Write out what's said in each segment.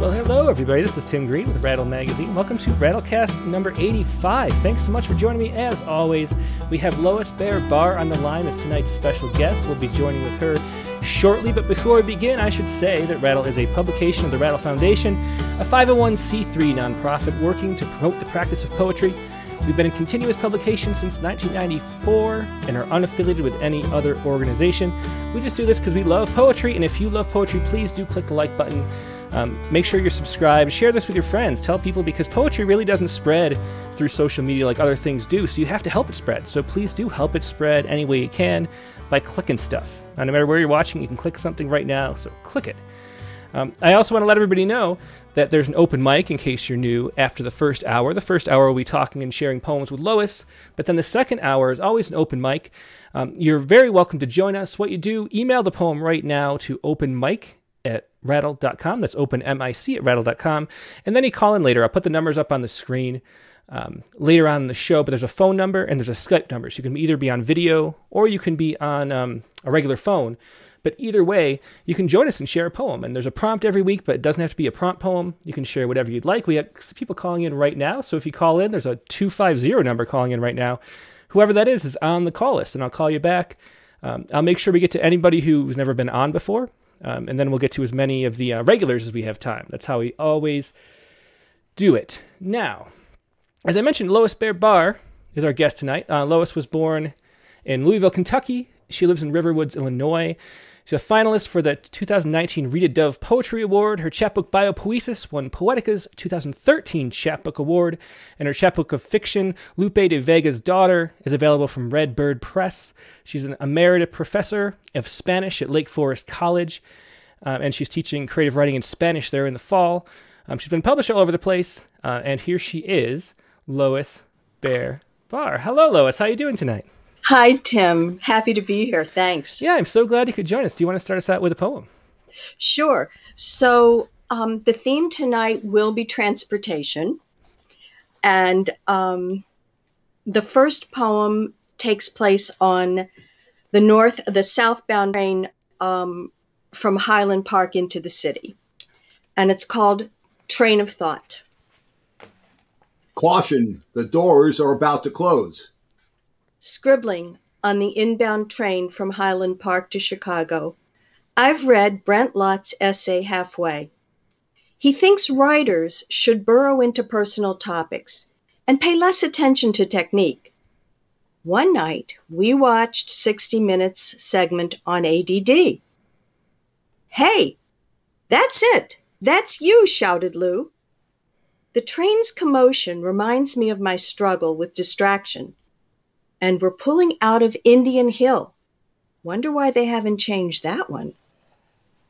Well, hello, everybody. This is Tim Green with Rattle Magazine. Welcome to Rattlecast number 85. Thanks so much for joining me. As always, we have Lois Baer Barr on the line as tonight's special guest. We'll be joining with her shortly, but before we begin, I should say that Rattle is a publication of the Rattle Foundation, a 501c3 nonprofit working to promote the practice of poetry. We've been in continuous publication since 1994 and are unaffiliated with any other organization. We just do this because we love poetry, and if you love poetry, please do click the like button um, make sure you're subscribed. Share this with your friends. Tell people because poetry really doesn't spread through social media like other things do. So you have to help it spread. So please do help it spread any way you can by clicking stuff. no matter where you're watching, you can click something right now. So click it. Um, I also want to let everybody know that there's an open mic in case you're new after the first hour. The first hour we'll be talking and sharing poems with Lois, but then the second hour is always an open mic. Um, you're very welcome to join us. What you do, email the poem right now to openmic rattle.com. That's open MIC at rattle.com. And then you call in later. I'll put the numbers up on the screen um, later on in the show, but there's a phone number and there's a Skype number. So you can either be on video or you can be on um, a regular phone. But either way, you can join us and share a poem. And there's a prompt every week, but it doesn't have to be a prompt poem. You can share whatever you'd like. We have people calling in right now. So if you call in, there's a 250 number calling in right now. Whoever that is is on the call list, and I'll call you back. Um, I'll make sure we get to anybody who's never been on before. Um, and then we'll get to as many of the uh, regulars as we have time. That's how we always do it. Now, as I mentioned, Lois Baer Barr is our guest tonight. Uh, Lois was born in Louisville, Kentucky. She lives in Riverwoods, Illinois. She's a finalist for the 2019 Rita Dove Poetry Award. Her chapbook Biopoiesis won Poetica's 2013 Chapbook Award, and her chapbook of fiction, Lope de Vega's Daughter, is available from Red Bird Press. She's an emerita professor of Spanish at Lake Forest College, um, and she's teaching creative writing in Spanish there in the fall. Um, she's been published all over the place, uh, and here she is, Lois Baer Barr. Hello, Lois. How are you doing tonight? Hi, Tim. Happy to be here. Thanks. Yeah, I'm so glad you could join us. Do you want to start us out with a poem? Sure. So, um, the theme tonight will be transportation. And um, the first poem takes place on the north, the southbound train um, from Highland Park into the city. And it's called Train of Thought. Caution, the doors are about to close scribbling on the inbound train from Highland Park to Chicago. I've read Bret Lott's essay halfway. He thinks writers should burrow into personal topics and pay less attention to technique. One night, we watched 60 Minutes segment on ADD. Hey, that's it! That's you, shouted Lou. The train's commotion reminds me of my struggle with distraction and we're pulling out of Indian Hill. Wonder why they haven't changed that one.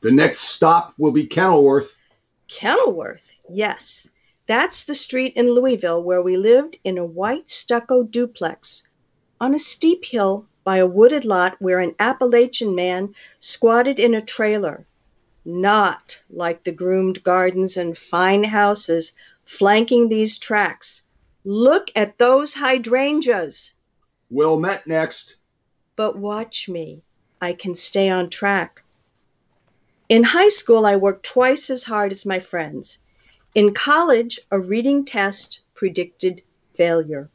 The next stop will be Kenilworth. Kenilworth, yes. That's the street in Louisville where we lived in a white stucco duplex on a steep hill by a wooded lot where an Appalachian man squatted in a trailer. Not like the groomed gardens and fine houses flanking these tracks. Look at those hydrangeas. Wilmette next. But watch me. I can stay on track. In high school, I worked twice as hard as my friends. In college, a reading test predicted failure.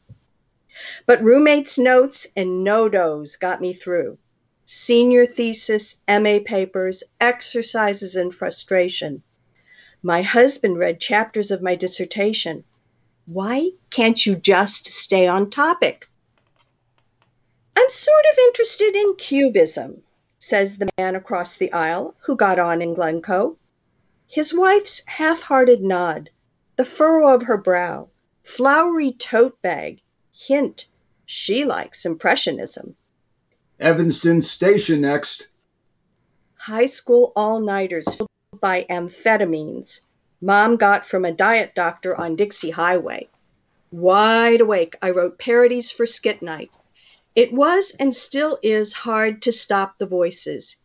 But roommates' notes and NoDoz got me through. Senior thesis, MA papers, exercises, and frustration. My husband read chapters of my dissertation. Why can't you just stay on topic? I'm sort of interested in cubism, says the man across the aisle who got on in Glencoe. His wife's half hearted nod, the furrow of her brow, flowery tote bag, hint she likes Impressionism. Evanston Station next. High school all nighters filled by amphetamines. Mom got from a diet doctor on Dixie Highway. Wide awake, I wrote parodies for Skit Night it was and still is hard to stop the voices.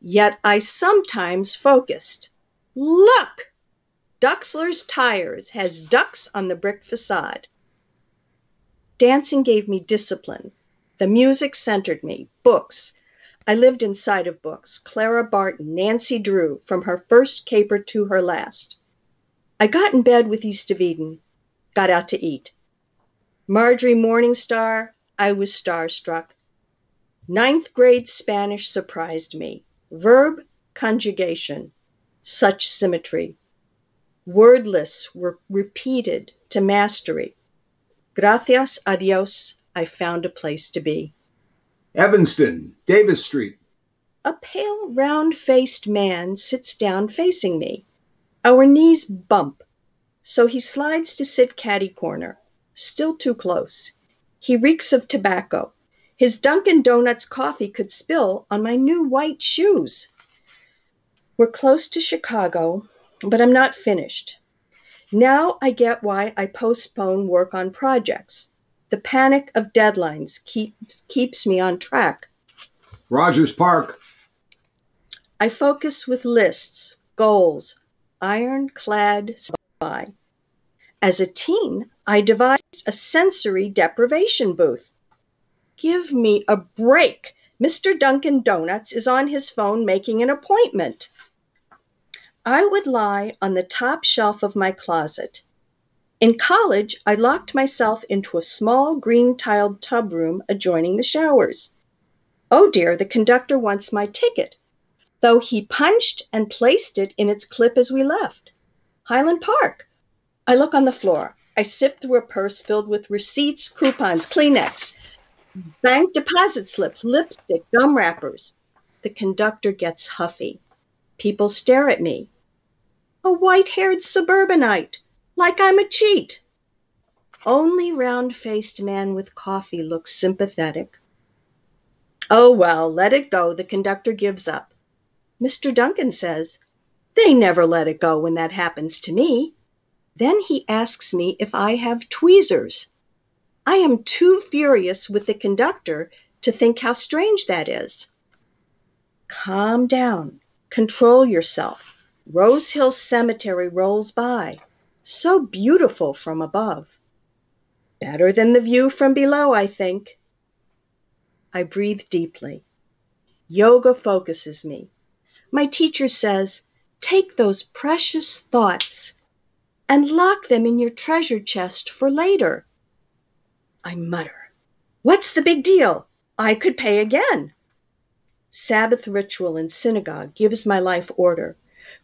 Yet I sometimes focused. Look! Duxler's Tires has ducks on the brick facade. Dancing gave me discipline. The music centered me. Books. I lived inside of books. Clara Barton, Nancy Drew, from her first caper to her last. I got in bed with East of Eden, got out to eat. Marjorie Morningstar, I was starstruck. Ninth grade Spanish surprised me. Verb conjugation, such symmetry. Wordless were repeated to mastery. Gracias a Dios, I found a place to be. Evanston, Davis Street. A pale, round faced man sits down facing me. Our knees bump, so he slides to sit caddy corner, still too close. He reeks of tobacco. His Dunkin' Donuts coffee could spill on my new white shoes. We're close to Chicago, but I'm not finished. Now I get why I postpone work on projects. The panic of deadlines keeps keeps me on track. Rogers Park. I focus with lists, goals, ironclad by. As a teen, I devised a sensory deprivation booth. Give me a break. Mr. Dunkin' Donuts is on his phone making an appointment. I would lie on the top shelf of my closet. In college, I locked myself into a small green tiled tub room adjoining the showers. Oh dear, the conductor wants my ticket, though he punched and placed it in its clip as we left. Highland Park. I look on the floor. I sift through a purse filled with receipts, coupons, Kleenex, bank deposit slips, lipstick, gum wrappers. The conductor gets huffy. People stare at me. A white haired suburbanite, like I'm a cheat. Only round faced man with coffee looks sympathetic. Oh, well, let it go. The conductor gives up. Mr. Duncan says, They never let it go when that happens to me. Then he asks me if I have tweezers. I am too furious with the conductor to think how strange that is. Calm down. Control yourself. Rose Hill Cemetery rolls by, so beautiful from above. Better than the view from below, I think. I breathe deeply. Yoga focuses me. My teacher says, take those precious thoughts and lock them in your treasure chest for later. I mutter, What's the big deal? I could pay again. Sabbath ritual in synagogue gives my life order.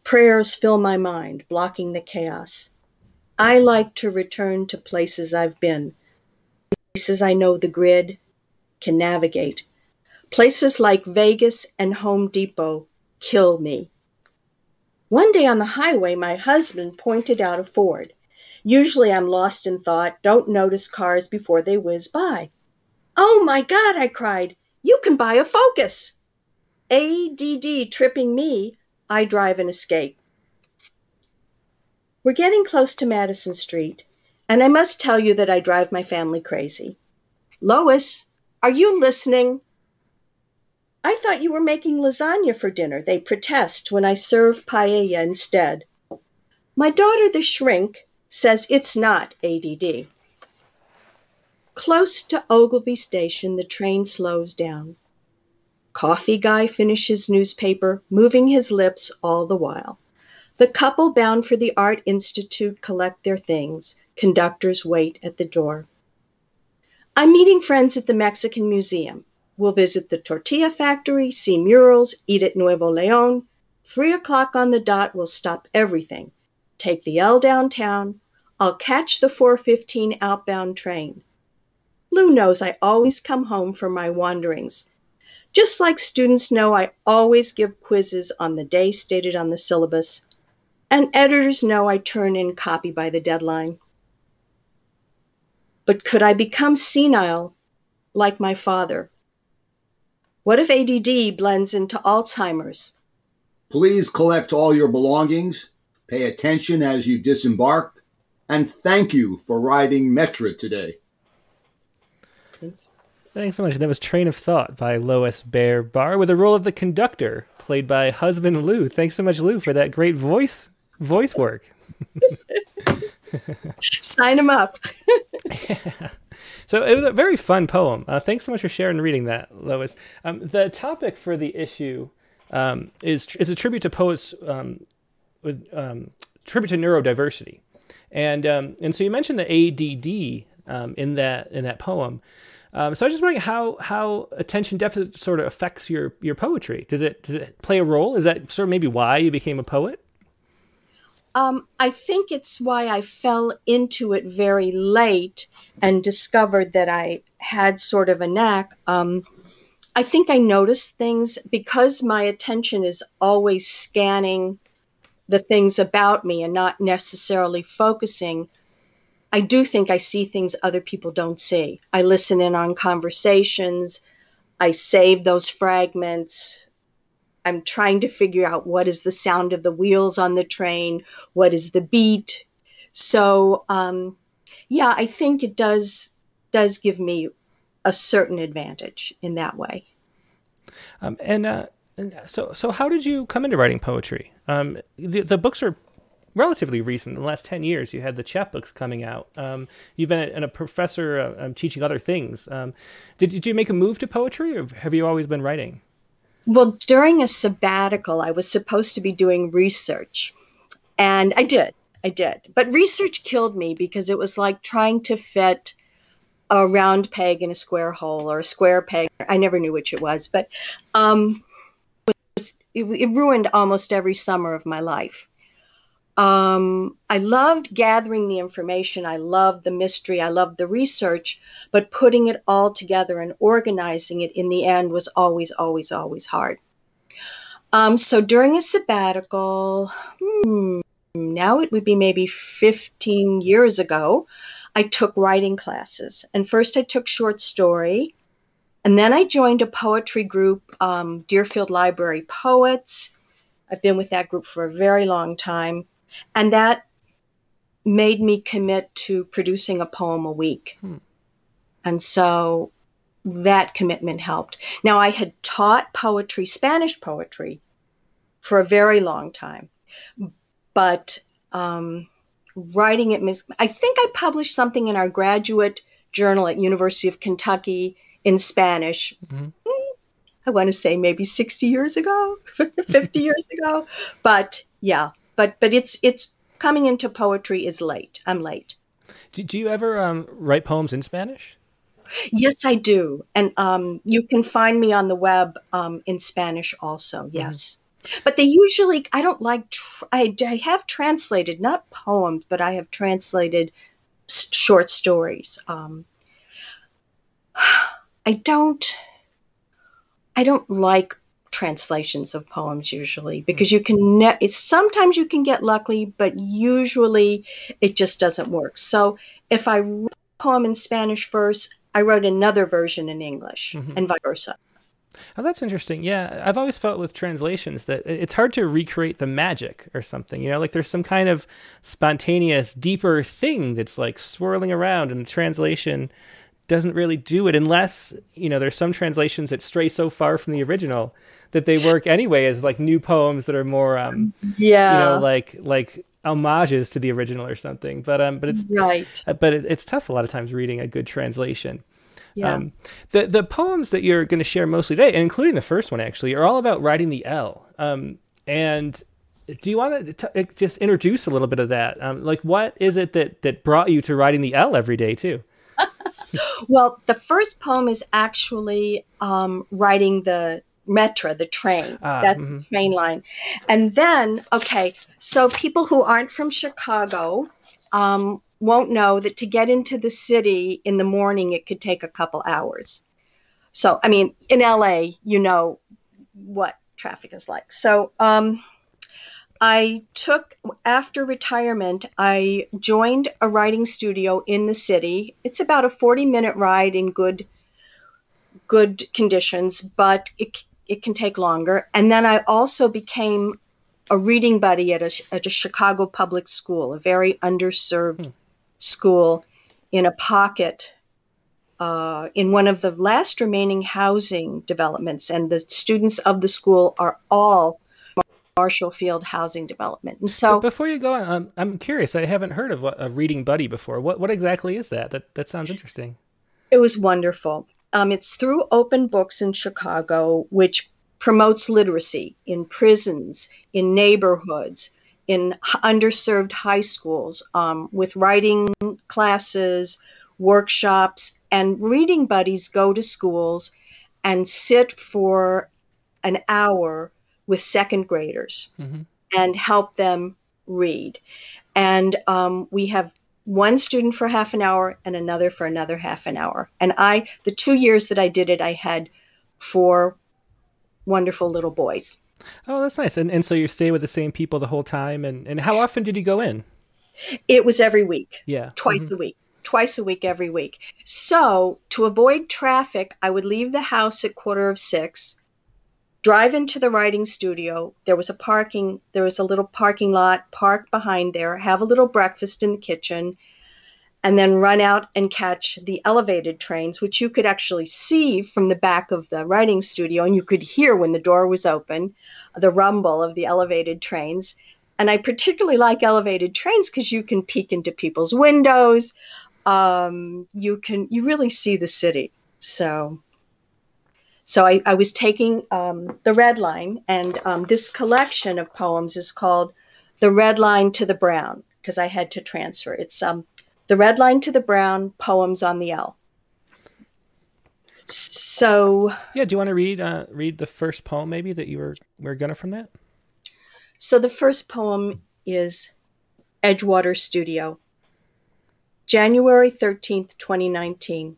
Prayers fill my mind, blocking the chaos. I like to return to places I've been, places I know the grid, can navigate. Places like Vegas and Home Depot kill me. One day on the highway, my husband pointed out a Ford. Usually I'm lost in thought, don't notice cars before they whiz by. Oh my God, I cried, you can buy a Focus. ADD tripping me, I drive and escape. We're getting close to Madison Street, and I must tell you that I drive my family crazy. Lois, are you listening? I thought you were making lasagna for dinner, they protest when I serve paella instead. My daughter, the shrink, says it's not ADD. Close to Ogilvie Station, the train slows down. Coffee guy finishes newspaper, moving his lips all the while. The couple bound for the Art Institute collect their things. Conductors wait at the door. I'm meeting friends at the Mexican Museum. We'll visit the tortilla factory, see murals, eat at Nuevo Leon. Three o'clock on the dot, we'll stop everything. Take the L downtown. I'll catch the 415 outbound train. Lou knows I always come home from my wanderings just like students know, I always give quizzes on the day stated on the syllabus, and editors know I turn in copy by the deadline. But could I become senile like my father? What if ADD blends into Alzheimer's? Please collect all your belongings, pay attention as you disembark, and thank you for riding Metra today. Thanks. Thanks so much. That was Train of Thought by Lois Baer Barr with the role of the conductor played by husband Lou. Thanks so much, Lou, for that great voice voice work. Sign him up. yeah. So it was a very fun poem. Uh, thanks so much for sharing and reading that, Lois. Um, the topic for the issue um, is is a tribute to poets um, with um, tribute to neurodiversity, and um, and so you mentioned the ADD um, in that in that poem. Um, so I was just wondering how how attention deficit sort of affects your your poetry. Does it does it play a role? Is that sort of maybe why you became a poet? Um, I think it's why I fell into it very late and discovered that I had sort of a knack. Um, I think I noticed things because my attention is always scanning the things about me and not necessarily focusing. I do think I see things other people don't see. I listen in on conversations. I save those fragments. I'm trying to figure out what is the sound of the wheels on the train, what is the beat. So, um, yeah, I think it does does give me a certain advantage in that way. Um, and uh, so, so how did you come into writing poetry? Um, the, the books are relatively recent. In the last ten years, you had the chapbooks coming out. Um, you've been a, a professor uh, um, teaching other things. Um, did, did you make a move to poetry, or have you always been writing? Well, during a sabbatical, I was supposed to be doing research, and I did. I did. But research killed me because it was like trying to fit a round peg in a square hole or a square peg. I never knew which it was, but um, it, was, it, it ruined almost every summer of my life. Um, I loved gathering the information. I loved the mystery. I loved the research, but putting it all together and organizing it in the end was always, always, always hard. Um, so during a sabbatical, hmm, now it would be maybe 15 years ago, I took writing classes. And first I took short story, and then I joined a poetry group, um, Deerfield Library Poets. I've been with that group for a very long time. And that made me commit to producing a poem a week. Hmm. And so that commitment helped. Now, I had taught poetry, Spanish poetry, for a very long time, but um, writing it, I think I published something in our graduate journal at University of Kentucky in Spanish. Mm-hmm. Hmm, I want to say maybe 60 years ago, 50 years ago. But yeah, but but it's it's coming into poetry is late. I'm late. Do, do you ever um, write poems in Spanish? Yes, I do, and um, you can find me on the web um, in Spanish also. Mm-hmm. Yes. Mm-hmm. But they usually, I don't like, tr- I, I have translated, not poems, but I have translated s- short stories. Um, I don't, I don't like translations of poems usually because you can ne- it's sometimes you can get lucky but usually it just doesn't work so if i wrote a poem in spanish first i wrote another version in english mm-hmm. and vice versa Oh, that's interesting. Yeah, I've always felt with translations that it's hard to recreate the magic or something. You know, like there's some kind of spontaneous, deeper thing that's like swirling around, in the translation doesn't really do it unless you know there's some translations that stray so far from the original that they work anyway as like new poems that are more um yeah you know like like homages to the original or something but um but it's right uh, but it, it's tough a lot of times reading a good translation yeah. Um, the the poems that you're going to share mostly today, including the first one, actually, are all about writing the L. Um, and do you want to t- just introduce a little bit of that? Um, like, what is it that that brought you to writing the L every day too? Well, the first poem is actually um, writing the Metra, the train. Uh, That's mm-hmm. the train line. And then, okay, so people who aren't from Chicago um, won't know that to get into the city in the morning, it could take a couple hours. So, I mean, in LA, you know what traffic is like. So, um, I took, after retirement, I joined a writing studio in the city. It's about a 40 minute ride in good good conditions, but it, it can take longer. And then I also became a reading buddy at a, at a Chicago public school, a very underserved hmm. school in a pocket uh, in one of the last remaining housing developments. And the students of the school are all Marshall Field Housing Development. And so, but before you go on, um, I'm curious. I haven't heard of a reading buddy before. What what exactly is that? That that sounds interesting. It was wonderful. Um, it's through Open Books in Chicago, which promotes literacy in prisons, in neighborhoods, in underserved high schools um, with writing classes, workshops, and reading buddies go to schools and sit for an hour with second graders mm-hmm. and help them read. And um, we have one student for half an hour and another for another half an hour. And I, the two years that I did it, I had four wonderful little boys. Oh, that's nice. And and so you stay with the same people the whole time. And and how often did you go in? It was every week. Yeah, twice mm-hmm. a week. Twice a week, every week. So to avoid traffic, I would leave the house at quarter of six, drive into the writing studio. There was a parking. There was a little parking lot, park behind there. Have a little breakfast in the kitchen, and then run out and catch the elevated trains, which you could actually see from the back of the writing studio, and you could hear when the door was open, the rumble of the elevated trains. And I particularly like elevated trains because you can peek into people's windows. Um, you can you really see the city. So, so I, I was taking um, the red line, and um, this collection of poems is called "The Red Line to the Brown" because I had to transfer. It's um the red line to the brown poems on the L. So yeah, do you want to read uh, read the first poem maybe that you were were gonna from that? So the first poem is Edgewater Studio, January thirteenth, twenty nineteen.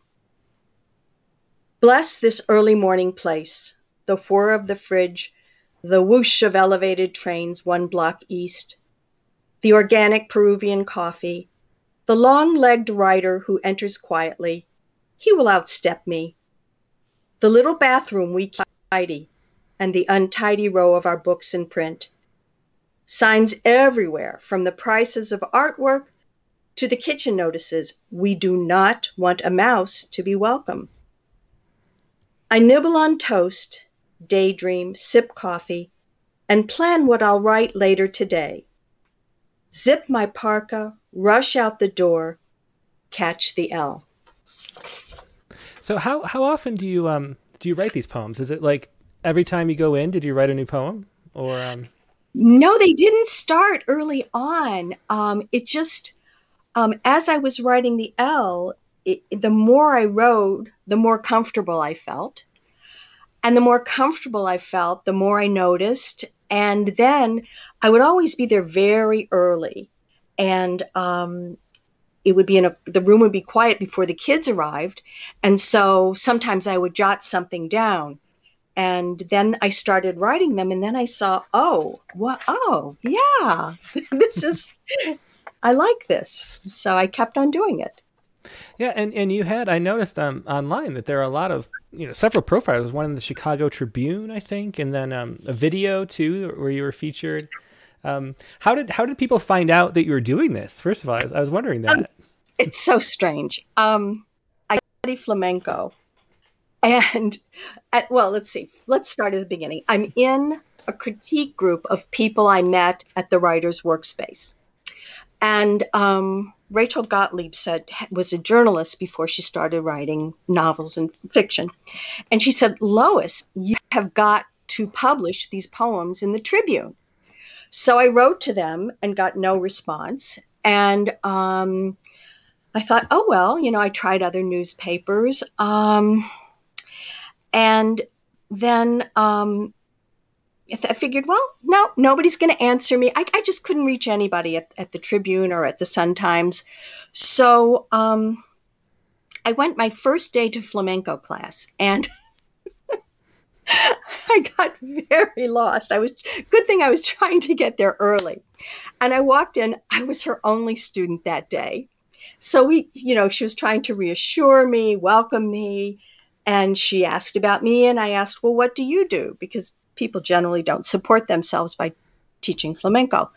Bless this early morning place, the whir of the fridge, the whoosh of elevated trains one block east, the organic Peruvian coffee, the long legged rider who enters quietly, he will outstep me. The little bathroom we keep tidy, and the untidy row of our books in print. Signs everywhere, from the prices of artwork to the kitchen notices we do not want a mouse to be welcome. I nibble on toast, daydream, sip coffee, and plan what I'll write later today. Zip my parka, rush out the door, catch the L. So how how often do you um do you write these poems? Is it like every time you go in, did you write a new poem or um No, they didn't start early on. Um it just um as I was writing the L, it, the more I rode, the more comfortable I felt. And the more comfortable I felt, the more I noticed. And then I would always be there very early. And um, it would be in a the room would be quiet before the kids arrived. And so sometimes i would jot something down. And then i started writing them and then i saw oh what oh yeah this is i like this. So i kept on doing it yeah and and you had i noticed um online that there are a lot of you know several profiles one in the chicago tribune i think and then um, a video too where you were featured um, how did how did people find out that you were doing this? First of all, I was, I was wondering that. Um, it's so strange. Um, I study flamenco, and at, well, let's see. Let's start at the beginning. I'm in a critique group of people I met at the writers' workspace, and um, Rachel Gottlieb said was a journalist before she started writing novels and fiction, and she said, "Lois, you have got to publish these poems in the Tribune." So I wrote to them and got no response. And um, I thought, oh, well, you know, I tried other newspapers. Um, and then um, I figured, well, no, nobody's going to answer me. I, I, just couldn't reach anybody at, at, the Tribune or at the Sun Times. So um, I went my first day to flamenco class and I got very lost. I was good thing I was trying to get there early. And I walked in, I was her only student that day. So we, you know, she was trying to reassure me, welcome me, and she asked about me and I asked, "Well, what do you do?" because people generally don't support themselves by teaching flamenco.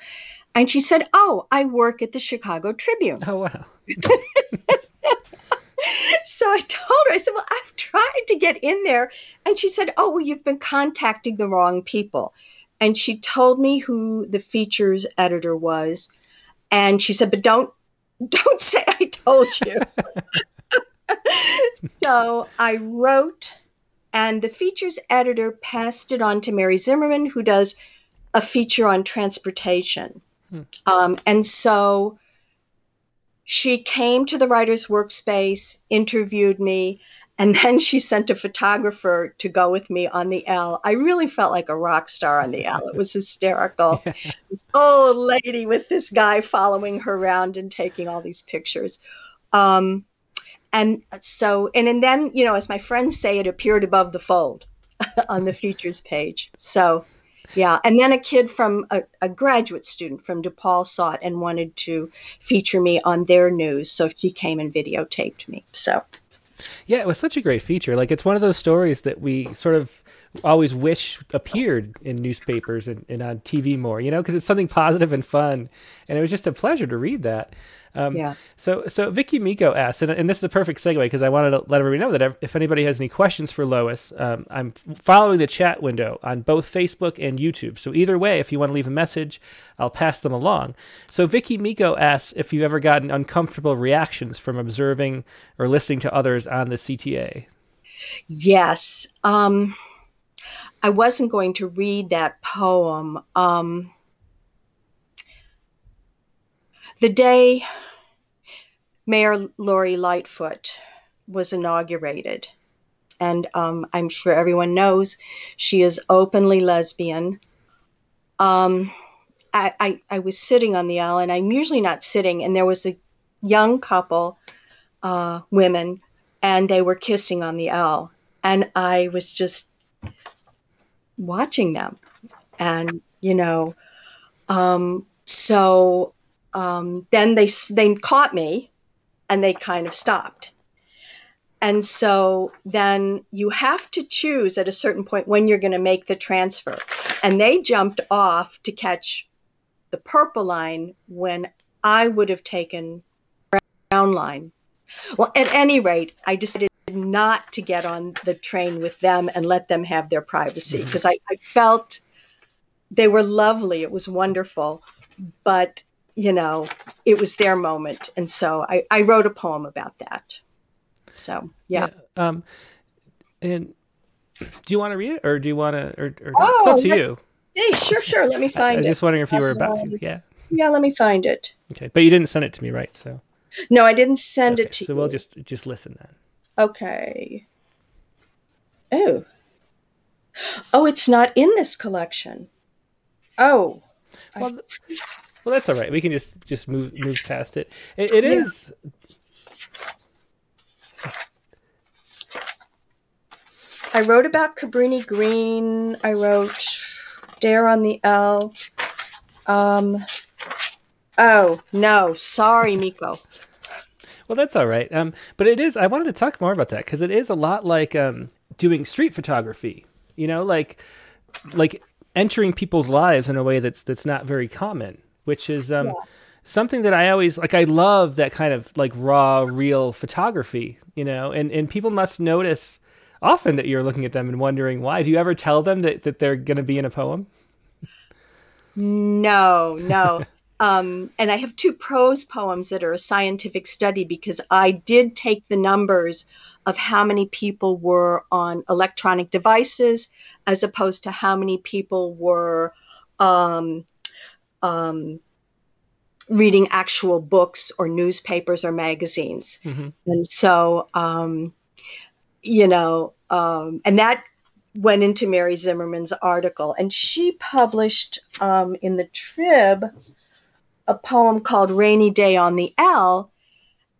And she said, "Oh, I work at the Chicago Tribune." Oh wow. so I told her, I said, Well, I've tried to get in there. And she said, Oh, well, you've been contacting the wrong people. And she told me who the features editor was. And she said, But don't don't say I told you. so I wrote, and the features editor passed it on to Mary Zimmerman, who does a feature on transportation. Hmm. Um, and so she came to the writer's workspace, interviewed me, and then she sent a photographer to go with me on the L. I really felt like a rock star on the L. It was hysterical. this old lady with this guy following her around and taking all these pictures. Um, and so, and, and then, you know, as my friends say, it appeared above the fold on the features page. So yeah, and then a kid from a, a, graduate student from DePaul saw it and wanted to feature me on their news, so she came and videotaped me. So, yeah, it was such a great feature. Like it's one of those stories that we sort of always wish appeared in newspapers and, and on TV more, you know, because it's something positive and fun, and it was just a pleasure to read that. Um, yeah. So, so Vicky Miko asks, and, and this is a perfect segue because I wanted to let everybody know that if anybody has any questions for Lois, um, I'm following the chat window on both Facebook and YouTube. So either way, if you want to leave a message, I'll pass them along. So Vicky Miko asks if you've ever gotten uncomfortable reactions from observing or listening to others on the CTA. Yes. Um, I wasn't going to read that poem. Um, the day Mayor Lori Lightfoot was inaugurated. And um, I'm sure everyone knows she is openly lesbian. Um, I, I, I, was sitting on the aisle, and I'm usually not sitting, and there was a young couple, uh, women, and they were kissing on the aisle. And I was just watching them. And, you know, um, so um, then they, they caught me and they kind of stopped. And so then you have to choose at a certain point when you're going to make the transfer. And they jumped off to catch the purple line when I would have taken brown line. Well, at any rate, I decided not to get on the train with them and let them have their privacy because mm-hmm. I, I felt they were lovely. It was wonderful. But you know, it was their moment. And so I, I wrote a poem about that. So, yeah. yeah um, and do you want to read it or do you want to, or, or oh, it's up to you. Hey, sure, sure. Let me find it. I was it. just wondering if you were about to. Yeah. Yeah, let me find it. Okay. But you didn't send it to me, right? So, no, I didn't send okay, it to so you. So we'll just, just listen then. Okay. Oh. Oh, it's not in this collection. Oh. Well, I... Well, that's all right. We can just just move move past it. It, it yeah. is. I wrote about Cabrini Green. I wrote Dare on the L. Um, oh no, sorry, Miko. Well, that's all right. Um, but it is. I wanted to talk more about that because it is a lot like um, doing street photography. You know, like like entering people's lives in a way that's that's not very common which is um, yeah. something that I always like. I love that kind of like raw, real photography, you know, and, and people must notice often that you're looking at them and wondering why. Do you ever tell them that, that they're going to be in a poem? No, no. Um, and I have two prose poems that are a scientific study because I did take the numbers of how many people were on electronic devices as opposed to how many people were um, um, reading actual books or newspapers or magazines. Mm-hmm. And so, um, you know, um, and that went into Mary Zimmerman's article. And she published um, in the Trib a poem called Rainy Day on the L.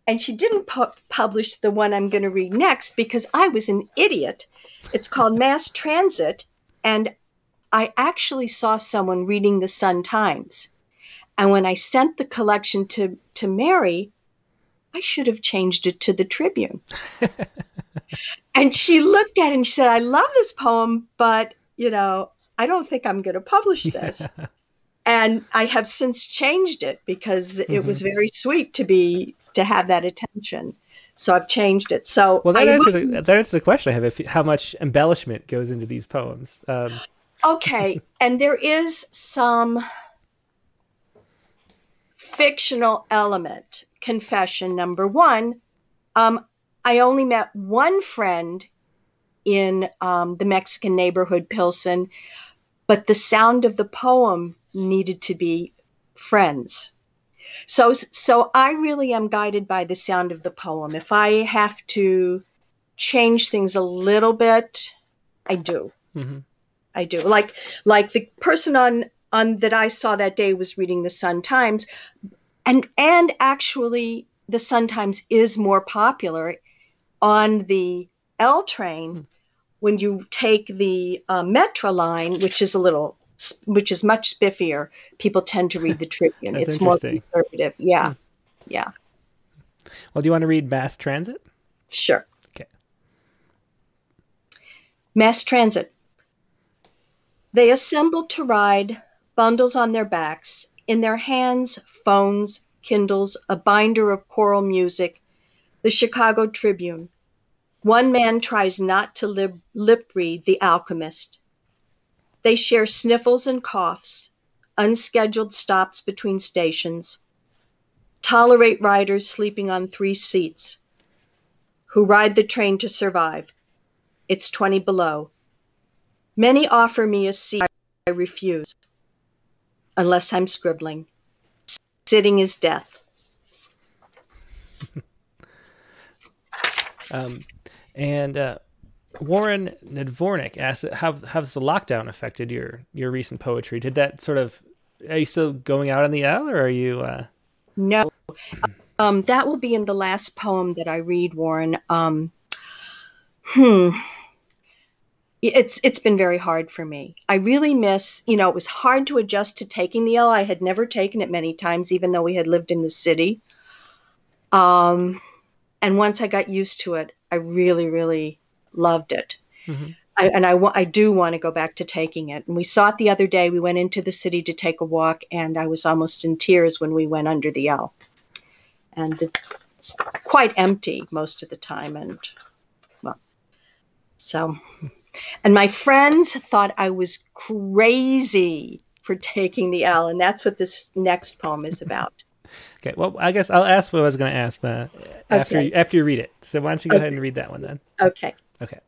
And she didn't pu- publish the one I'm going to read next because I was an idiot. It's called Mass Transit. And I actually saw someone reading the Sun Times. And when I sent the collection to, to Mary, I should have changed it to the Tribune. and she looked at it and she said, I love this poem, but, you know, I don't think I'm going to publish this. Yeah. And I have since changed it because mm-hmm. it was very sweet to be to have that attention. So I've changed it. So well, that, answers, the, that answers the question I have: if, how much embellishment goes into these poems? Um, okay, and there is some fictional element. Confession number one. Um, I only met one friend in um, the Mexican neighborhood, Pilsen, but the sound of the poem needed to be friends. So, so I really am guided by the sound of the poem. If I have to change things a little bit, I do. Mm-hmm. I do. Like, like the person on on that I saw that day was reading the Sun Times, and and actually the Sun Times is more popular on the L train. Mm-hmm. When you take the uh, Metra line, which is a little which is much spiffier, people tend to read the Tribune. it's more conservative. Yeah. Hmm. Yeah. Well, do you want to read Mass Transit? Sure. Okay. Mass Transit. They assembled to ride, bundles on their backs, in their hands, phones, Kindles, a binder of choral music, the Chicago Tribune. One man tries not to lip, lip read The Alchemist. They share sniffles and coughs, unscheduled stops between stations, tolerate riders sleeping on three seats, who ride the train to survive. It's 20 below. Many offer me a seat. I refuse, unless I'm scribbling. Sitting is death. um, and uh, Warren Nadvornik asked, "How has the lockdown affected your your recent poetry? Did that sort of are you still going out on the L, or are you?" Uh... No, um, that will be in the last poem that I read, Warren. Um, hmm, it's it's been very hard for me. I really miss, you know, it was hard to adjust to taking the L. I had never taken it many times, even though we had lived in the city. Um, and once I got used to it, I really, really loved it. Mm-hmm. I, and I, I do want to go back to taking it. And we saw it the other day. We went into the city to take a walk, and I was almost in tears when we went under the L. And it's quite empty most of the time. And well, so, and my friends thought I was crazy for taking the L. And that's what this next poem is about. okay. Well, I guess I'll ask what I was going to ask uh, after, okay. you, after you read it. So why don't you go okay. ahead and read that one then? Okay. Okay.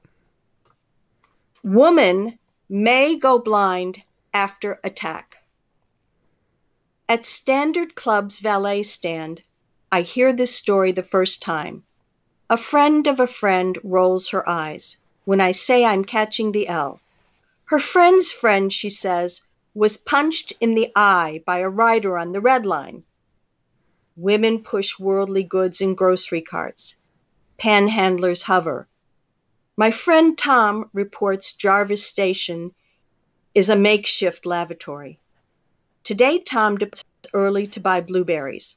Woman may go blind after attack. At Standard Club's valet stand, I hear this story the first time. A friend of a friend rolls her eyes when I say I'm catching the L. Her friend's friend, she says, was punched in the eye by a rider on the red line. Women push worldly goods in grocery carts. Panhandlers hover. My friend Tom reports Jarvis Station is a makeshift lavatory. Today, Tom departs early to buy blueberries.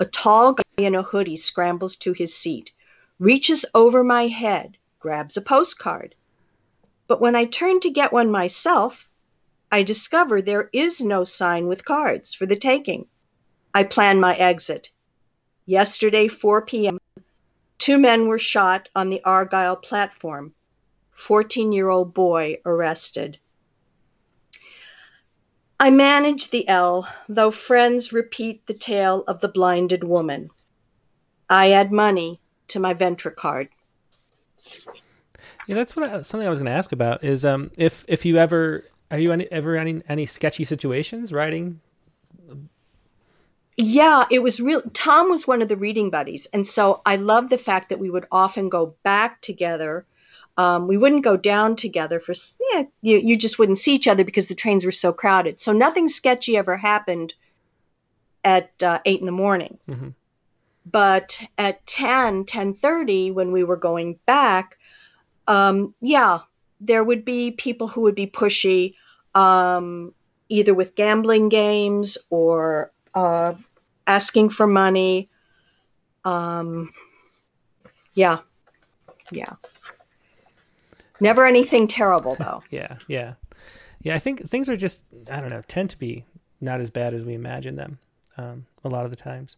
A tall guy in a hoodie scrambles to his seat, reaches over my head, grabs a postcard. But when I turn to get one myself, I discover there is no sign with cards for the taking. I plan my exit. Yesterday, 4 p.m., Two men were shot on the Argyle platform. 14 year old boy arrested. I manage the L, though friends repeat the tale of the blinded woman. I add money to my Ventra card. Yeah, that's what I, something I was going to ask about. Is um, if if you ever are you any, ever any any sketchy situations writing yeah, it was real. Tom was one of the reading buddies. And so I love the fact that we would often go back together. Um, we wouldn't go down together for, yeah, you, you just wouldn't see each other because the trains were so crowded. So nothing sketchy ever happened at uh, eight in the morning. Mm-hmm. But at 10, 10.30, when we were going back, um, yeah, there would be people who would be pushy, um, either with gambling games or uh, asking for money. Um, yeah, yeah. Never anything terrible though. yeah, yeah, yeah. I think things are just I don't know tend to be not as bad as we imagine them. Um, a lot of the times.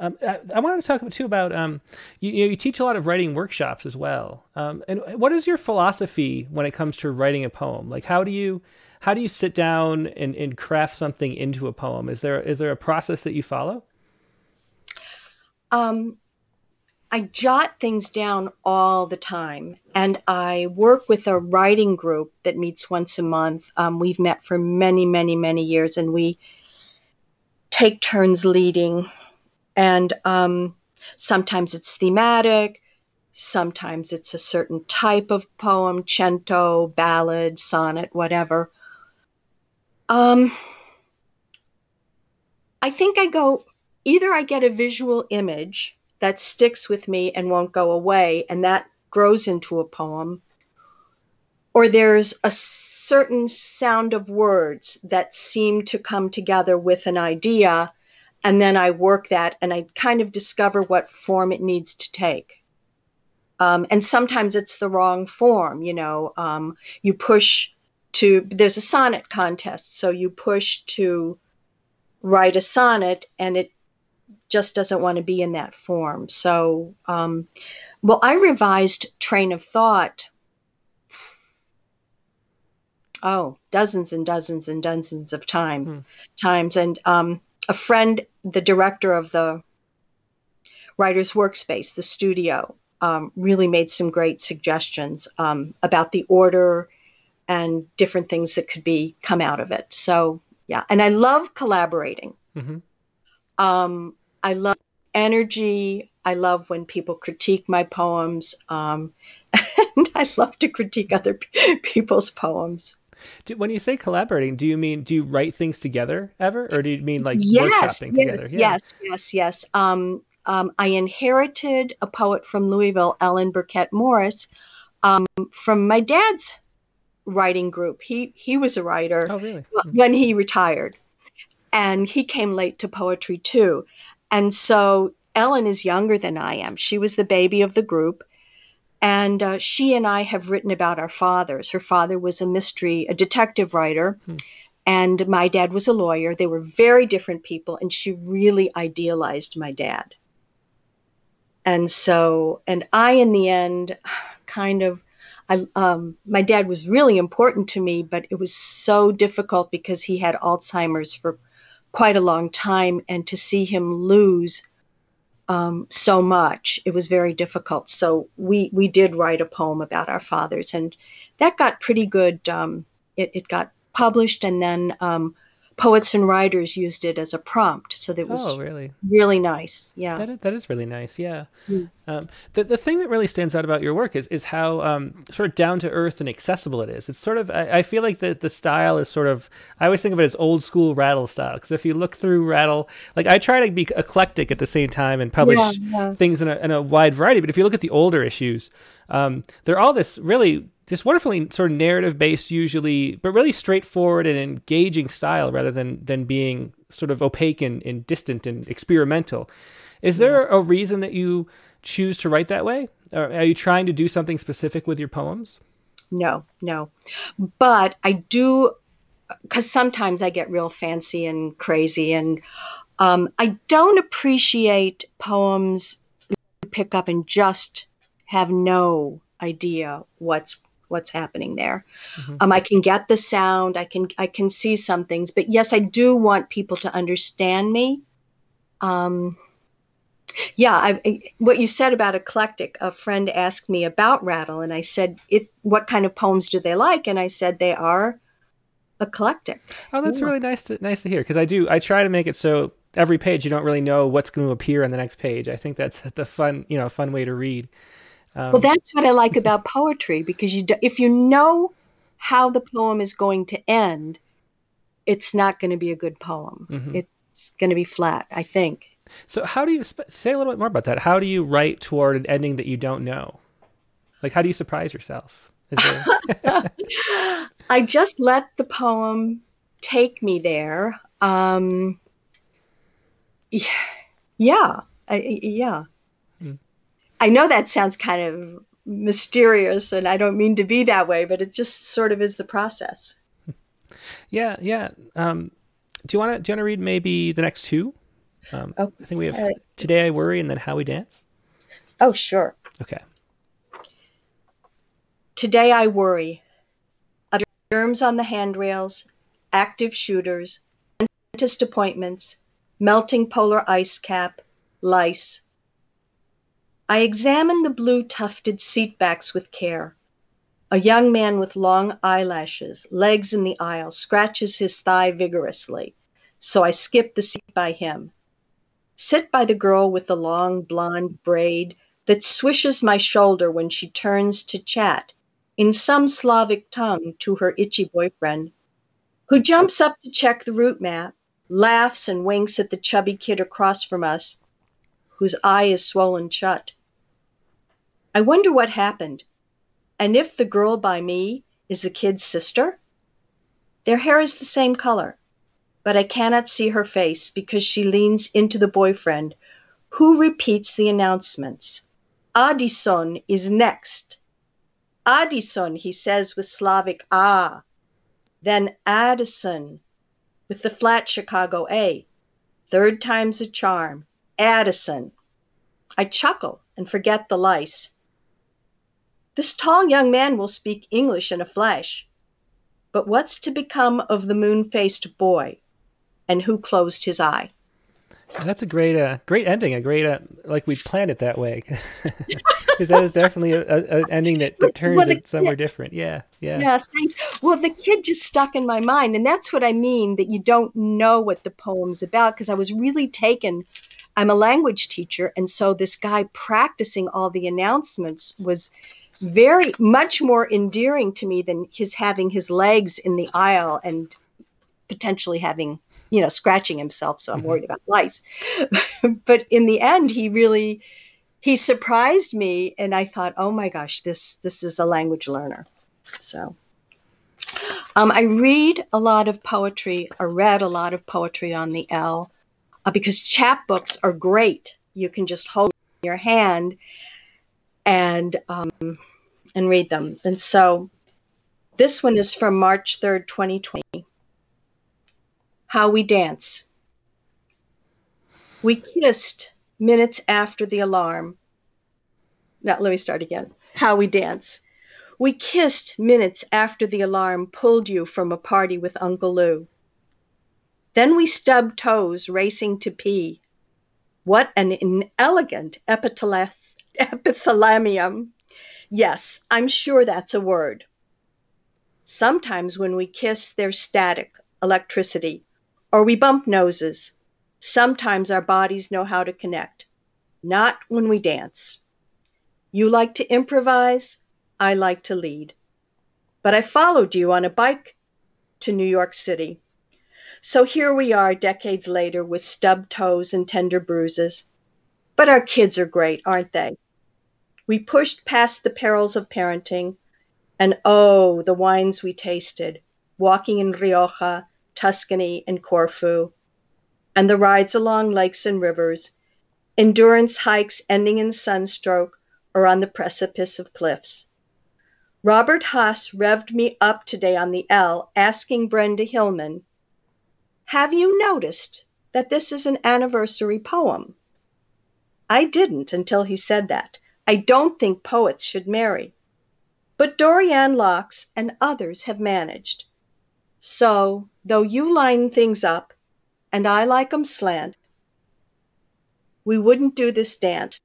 Um, I, I, wanted to talk too about um, you, you, you, teach a lot of writing workshops as well. Um, and what is your philosophy when it comes to writing a poem? Like, how do you how do you sit down and, and craft something into a poem? Is there is there a process that you follow? Um, I jot things down all the time, and I work with a writing group that meets once a month. Um, we've met for many, many, many years, and we take turns leading. And um, sometimes it's thematic, sometimes it's a certain type of poem cento, ballad, sonnet, whatever. Um, I think I go either I get a visual image that sticks with me and won't go away, and that grows into a poem, or there's a certain sound of words that seem to come together with an idea, and then I work that and I kind of discover what form it needs to take. Um, and sometimes it's the wrong form, you know. Um, you push to, there's a sonnet contest, so you push to write a sonnet and it just doesn't want to be in that form. So, um, well, I revised Train of Thought. Oh, dozens and dozens and dozens of time hmm. times, and um, a friend, the director of the writer's workspace, the studio, um, really made some great suggestions um, about the order and different things that could be come out of it. So yeah, and I love collaborating. Mm-hmm. Um, I love energy. I love when people critique my poems, um, and I love to critique other p- people's poems. Do, when you say collaborating, do you mean do you write things together ever, or do you mean like yes, workshopping yes, together? Yeah. Yes, yes, yes. Um, um, I inherited a poet from Louisville, Ellen Birkett Morris, um, from my dad's writing group. He he was a writer oh, really? when he retired, and he came late to poetry too. And so Ellen is younger than I am. She was the baby of the group, and uh, she and I have written about our fathers. Her father was a mystery, a detective writer. Hmm. And my dad was a lawyer. They were very different people, and she really idealized my dad. And so, and I, in the end, kind of I, um, my dad was really important to me, but it was so difficult because he had Alzheimer's for quite a long time, and to see him lose um, so much, it was very difficult. So we we did write a poem about our fathers, and that got pretty good. Um, it, it got published, and then um, poets and writers used it as a prompt. So that was oh, really really nice. Yeah, that is, that is really nice. Yeah. Mm. Um, the the thing that really stands out about your work is is how um, sort of down to earth and accessible it is. It's sort of I, I feel like the the style is sort of I always think of it as old school rattle style because if you look through rattle, like I try to be eclectic at the same time and publish yeah, yeah. things in a, in a wide variety. But if you look at the older issues, um, they're all this really this wonderfully sort of narrative based usually but really straightforward and engaging style rather than than being sort of opaque and, and distant and experimental. Is there a reason that you choose to write that way? Or are you trying to do something specific with your poems? No no. But i do because sometimes i get real fancy and crazy and um, i don't appreciate poems you pick up and just have no idea what's what's happening there. Mm-hmm. Um, I can get the sound. I can I can see some things, but yes, I do want people to understand me. Um, yeah, I, what you said about eclectic. A friend asked me about Rattle, and I said, "It. What kind of poems do they like?" And I said, "They are eclectic." Oh, that's yeah. really nice to nice to hear because I do. I try to make it so every page you don't really know what's going to appear on the next page. I think that's the fun, you know, fun way to read. Um, well, that's what I like about poetry because you, do, if you know how the poem is going to end, it's not going to be a good poem. Mm-hmm. It's going to be flat, I think. So, how do you say a little bit more about that? How do you write toward an ending that you don't know? Like, how do you surprise yourself? There... I just let the poem take me there. Um, yeah, I, yeah. I know that sounds kind of mysterious, and I don't mean to be that way, but it just sort of is the process. Yeah, yeah. Um, do you want to do you want to read maybe the next two? Um, oh, I think we have uh, today I worry and then how we dance. Oh, sure. Okay. Today I worry. Germs on the handrails, active shooters, dentist appointments, melting polar ice cap, lice, I examine the blue tufted seat backs with care. A young man with long eyelashes, legs in the aisle, scratches his thigh vigorously. so I skip the seat by him. Sit by the girl with the long blonde braid that swishes my shoulder when she turns to chat in some Slavic tongue to her itchy boyfriend, who jumps up to check the route map, laughs and winks at the chubby kid across from us, whose eye is swollen shut. I wonder what happened, and if the girl by me is the kid's sister. Their hair is the same color, but I cannot see her face because she leans into the boyfriend, who repeats the announcements. Addison is next. Addison, he says with Slavic ah. Then Addison with the flat Chicago A. Third time's a charm. Addison. I chuckle and forget the lice. This tall young man will speak English in a flash. But what's to become of the moon faced boy? And who closed his eye? That's a great, uh, great ending. A great, uh, like we planned it that way, because that is definitely an ending that, that turns well, it somewhere yeah, different. Yeah, yeah. Yeah, thanks. Well, the kid just stuck in my mind, and that's what I mean that you don't know what the poem's about because I was really taken. I'm a language teacher, and so this guy practicing all the announcements was very much more endearing to me than his having his legs in the aisle and potentially having you know scratching himself so i'm mm-hmm. worried about lice. But in the end he really he surprised me and i thought oh my gosh this this is a language learner. So um, i read a lot of poetry. I read a lot of poetry on the l uh, because chapbooks are great. You can just hold in your hand and um, and read them. And so this one is from March 3rd, 2020. How we dance. We kissed minutes after the alarm. Now, let me start again. How we dance. We kissed minutes after the alarm pulled you from a party with Uncle Lou. Then we stubbed toes racing to pee. What an inelegant epithalamium. Yes, I'm sure that's a word. Sometimes when we kiss, there's static, electricity, or we bump noses. Sometimes our bodies know how to connect. Not when we dance. You like to improvise, I like to lead. But I followed you on a bike to New York City. So here we are decades later with stubbed toes and tender bruises. But our kids are great, aren't they? We pushed past the perils of parenting, and oh, the wines we tasted, walking in Rioja, Tuscany, and Corfu, and the rides along lakes and rivers, endurance hikes ending in sunstroke or on the precipice of cliffs. Robert Haas revved me up today on the L, asking Brenda Hillman, Have you noticed that this is an anniversary poem? I didn't until he said that. I don't think poets should marry. But Dorianne Laux and others have managed. So, though you line things up, and I like 'em slant, we wouldn't do this dance.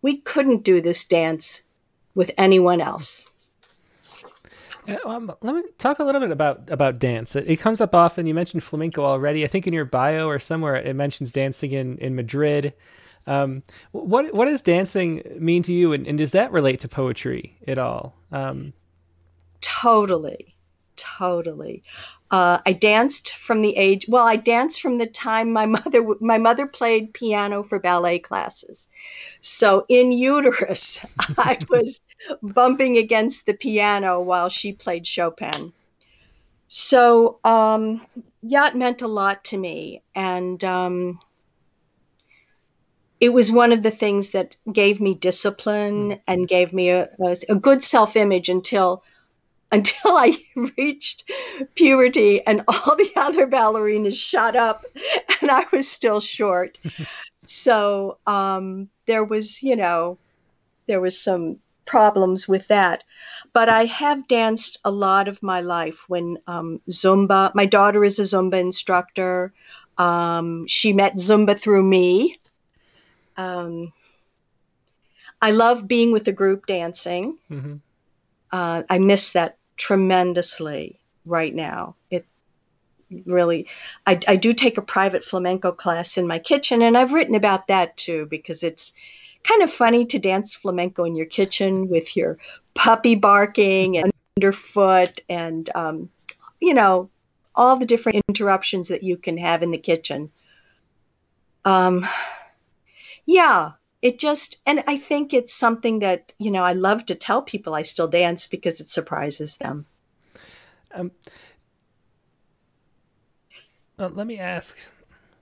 We couldn't do this dance with anyone else. Yeah, um, let me talk a little bit about about dance. It, it, comes up often. You mentioned flamenco already. I think in your bio or somewhere it mentions dancing in in Madrid. Um, what what does dancing mean to you, and, and does that relate to poetry at all? Um, totally, totally. Uh, I danced from the age. Well, I danced from the time my mother my mother played piano for ballet classes. So in uterus, I was bumping against the piano while she played Chopin. So um, yeah, it meant a lot to me, and um, it was one of the things that gave me discipline mm. and gave me a, a, a good self image until until I reached puberty and all the other ballerinas shot up and I was still short. so um, there was, you know, there was some problems with that. But I have danced a lot of my life when um, Zumba, my daughter is a Zumba instructor. Um, she met Zumba through me um, I love being with the group dancing. Mm-hmm. Uh, I miss that tremendously right now. It really, I, I do take a private flamenco class in my kitchen, and I've written about that too because it's kind of funny to dance flamenco in your kitchen with your puppy barking and underfoot and um, you know all the different interruptions that you can have in the kitchen um, yeah it just and i think it's something that you know i love to tell people i still dance because it surprises them. Um, uh, let me ask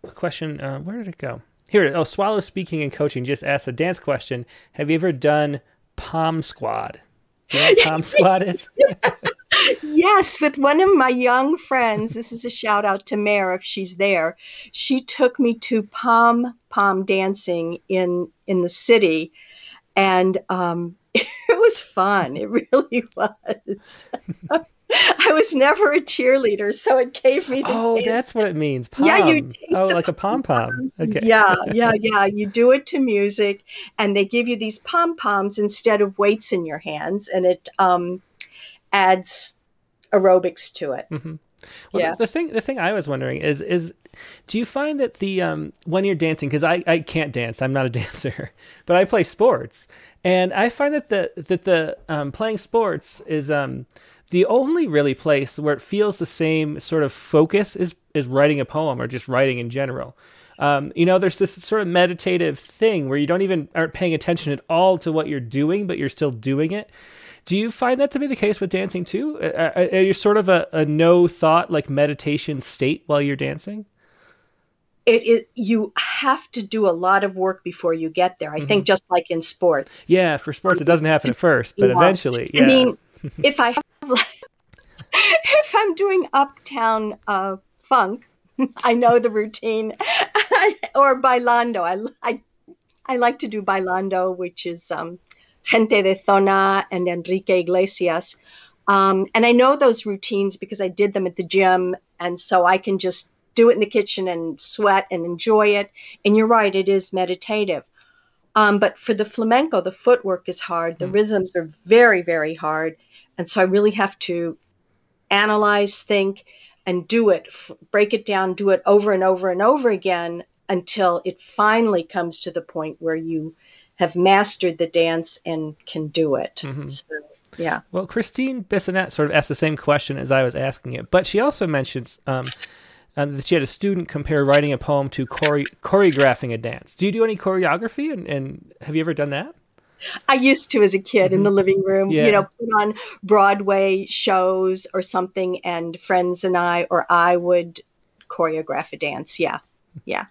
a question uh, where did it go? Here oh swallow speaking and coaching just asked a dance question. Have you ever done pom squad? You know what pom squad is yes, with one of my young friends. This is a shout out to Mare if she's there. She took me to pom pom dancing in in the city, and um, it was fun. It really was. I was never a cheerleader, so it gave me the. Oh, dance. that's what it means. Pom. Yeah, you. Oh, like a pom pom. Okay. Yeah, yeah, yeah. You do it to music, and they give you these pom poms instead of weights in your hands, and it um, adds aerobics to it. Mm-hmm. Well, yeah. The, the, thing, the thing I was wondering is, is do you find that the um, when you're dancing? Because I, I can't dance, I'm not a dancer, but I play sports, and I find that the that the um, playing sports is um, the only really place where it feels the same sort of focus is is writing a poem or just writing in general. Um, you know, there's this sort of meditative thing where you don't even aren't paying attention at all to what you're doing, but you're still doing it. Do you find that to be the case with dancing too? Are, are you sort of a, a no thought, like meditation state while you're dancing? It is. You have to do a lot of work before you get there. I mm-hmm. think just like in sports. Yeah, for sports it doesn't happen at first, but yeah. eventually. Yeah. I mean, if I have, if I'm doing uptown uh, funk, I know the routine, or bailando. I, I I like to do bailando, which is um, Gente de Zona and Enrique Iglesias. Um, and I know those routines because I did them at the gym. And so I can just do it in the kitchen and sweat and enjoy it. And you're right, it is meditative. Um, but for the flamenco, the footwork is hard. The mm. rhythms are very, very hard. And so I really have to analyze, think, and do it, f- break it down, do it over and over and over again until it finally comes to the point where you have mastered the dance and can do it. Mm-hmm. So, yeah. Well, Christine Bissonette sort of asked the same question as I was asking it, but she also mentions um, um, that she had a student compare writing a poem to chore- choreographing a dance. Do you do any choreography, and, and have you ever done that? I used to as a kid mm-hmm. in the living room, yeah. you know, put on Broadway shows or something, and friends and I, or I would choreograph a dance. Yeah. Yeah.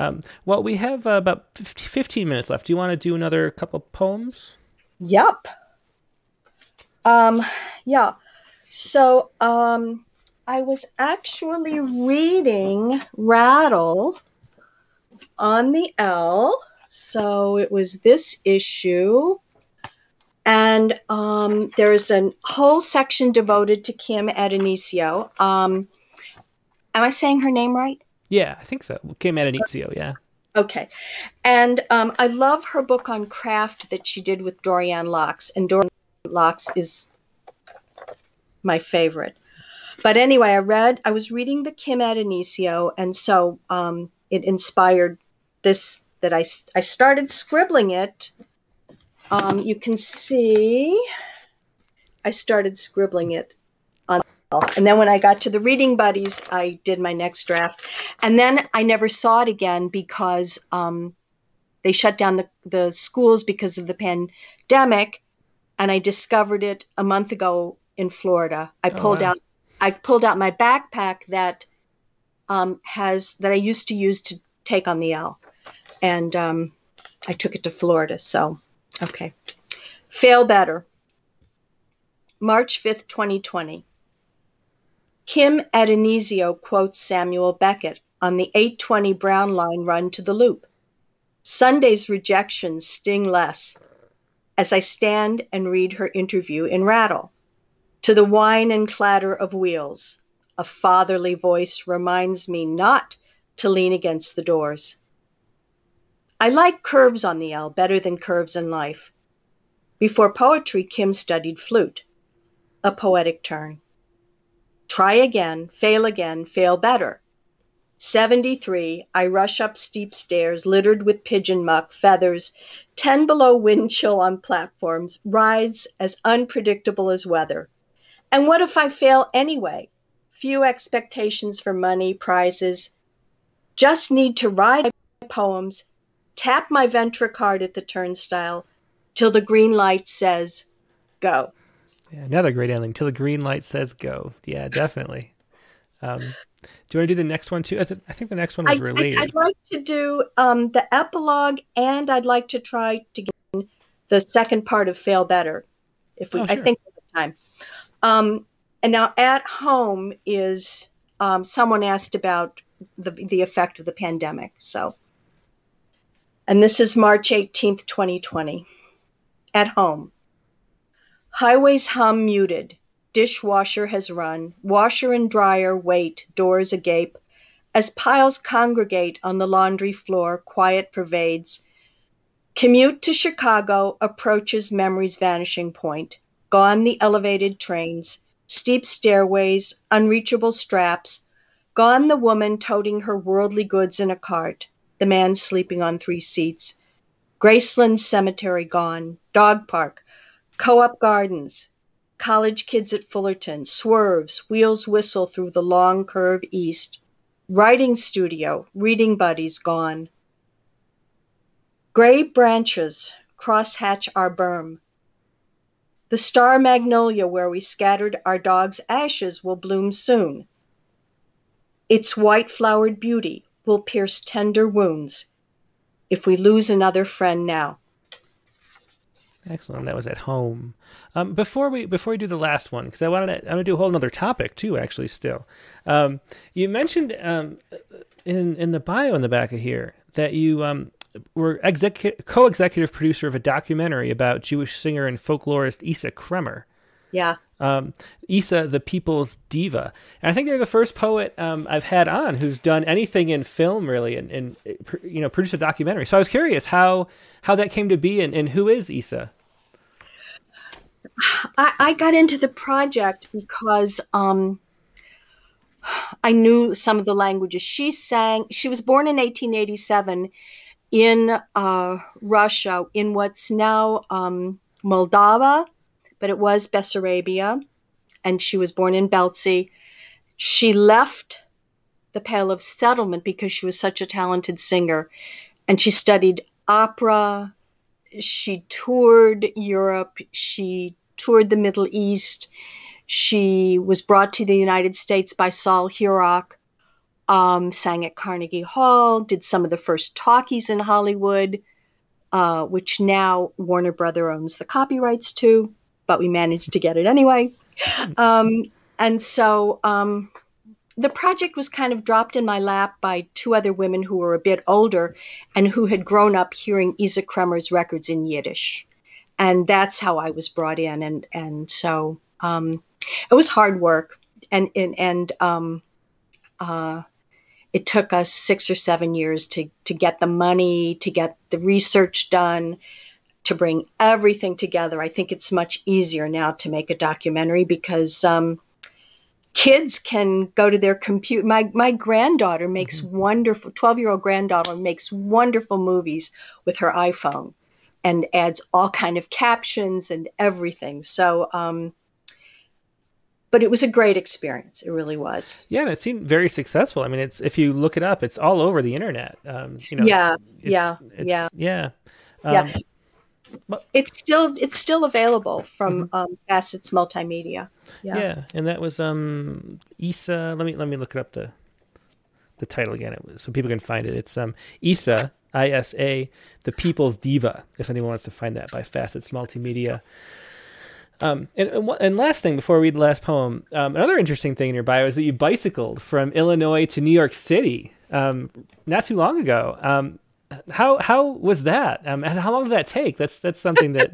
Um, well, we have uh, about 15 minutes left. Do you want to do another couple poems? Yep. Um, yeah. So um, I was actually reading Rattle on the L. So it was this issue. And um, there's a whole section devoted to Kim Addonizio. Um, am I saying her name right? Yeah, I think so. Kim Addonizio, yeah. Okay. And um, I love her book on craft that she did with Dorianne Laux. And Dorianne Laux is my favorite. But anyway, I read, I was reading the Kim Addonizio, and so um, it inspired this that I, I started scribbling it. Um, you can see I started scribbling it and then when I got to the reading buddies, I did my next draft. And then I never saw it again because um, they shut down the, the schools because of the pandemic. And I discovered it a month ago in Florida. I oh, pulled wow. out I pulled out my backpack that um, has that I used to use to take on the L, and um, I took it to Florida. So, okay, fail better. March fifth, twenty twenty. Kim Addonizio quotes Samuel Beckett on the 820 Brown Line run to the Loop. Sunday's rejections sting less as I stand and read her interview in Rattle. To the whine and clatter of wheels, a fatherly voice reminds me not to lean against the doors. I like curves on the L better than curves in life. Before poetry, Kim studied flute, a poetic turn. Try again, fail again, fail better. 73, I rush up steep stairs littered with pigeon muck, feathers, 10 below wind chill on platforms, rides as unpredictable as weather. And what if I fail anyway? Few expectations for money, prizes. Just need to ride poems, tap my Ventra card at the turnstile till the green light says go. Yeah, another great ending till the green light says go. Yeah, definitely. Um, do you want to do the next one too? I, th- I think the next one was related. I, would like to do um, the epilogue, and I'd like to try to get the second part of "Fail Better," if we. Oh, sure. I think time. Um, and now, at home is um, someone asked about the the effect of the pandemic. So, and this is March eighteenth, twenty twenty. At home, highways hum muted dishwasher has run, washer and dryer wait, doors agape. As piles congregate on the laundry floor, quiet pervades. Commute to Chicago approaches memory's vanishing point. Gone the elevated trains, steep stairways, unreachable straps. Gone the woman toting her worldly goods in a cart, the man sleeping on three seats. Graceland Cemetery gone, dog park, co op gardens, college kids at Fullerton, swerves, wheels whistle through the long curve east, writing studio, reading buddies gone. Gray branches crosshatch our berm. The star magnolia where we scattered our dog's ashes will bloom soon. Its white flowered beauty will pierce tender wounds if we lose another friend now. Excellent. That was at home. Um, before we before we do the last one, because I wanted to, I want to do a whole other topic too. Actually, still, um, you mentioned um, in in the bio in the back of here that you um, were execu- co-executive producer of a documentary about Jewish singer and folklorist Isa Kremer. Yeah. Um, Isa, the people's diva, and I think they're the first poet um, I've had on who's done anything in film, really, and, and you know, produced a documentary. So I was curious how how that came to be, and, and who is Isa? I, I got into the project because um, I knew some of the languages. She sang. She was born in 1887 in uh, Russia, in what's now um, Moldova but it was Bessarabia, and she was born in Belzey. She left the Pale of Settlement because she was such a talented singer, and she studied opera. She toured Europe. She toured the Middle East. She was brought to the United States by Sol Hurok, um, sang at Carnegie Hall, did some of the first talkies in Hollywood, uh, which now Warner Brother owns the copyrights to but we managed to get it anyway. Um, and so um, the project was kind of dropped in my lap by two other women who were a bit older and who had grown up hearing Isa Kremer's records in Yiddish. And that's how I was brought in. And, and so um, it was hard work. And, and, and um, uh, it took us six or seven years to, to get the money, to get the research done, to bring everything together. I think it's much easier now to make a documentary because um, kids can go to their computer. My my granddaughter makes mm-hmm. wonderful. Twelve year old granddaughter makes wonderful movies with her iPhone, and adds all kind of captions and everything. So. Um, but it was a great experience. It really was. Yeah, and it seemed very successful. I mean, it's if you look it up, it's all over the internet. Um, you know, yeah, yeah, it's, yeah, yeah. Um, yeah it's still it's still available from mm-hmm. um, Facets Multimedia. Yeah. yeah, and that was um Isa. Let me let me look it up the the title again, was, so people can find it. It's um Isa I S A, the People's Diva. If anyone wants to find that by Facets Multimedia. Um, and, and last thing before we read the last poem, um, another interesting thing in your bio is that you bicycled from Illinois to New York City um, not too long ago. How how was that? Um, and how long did that take? That's that's something that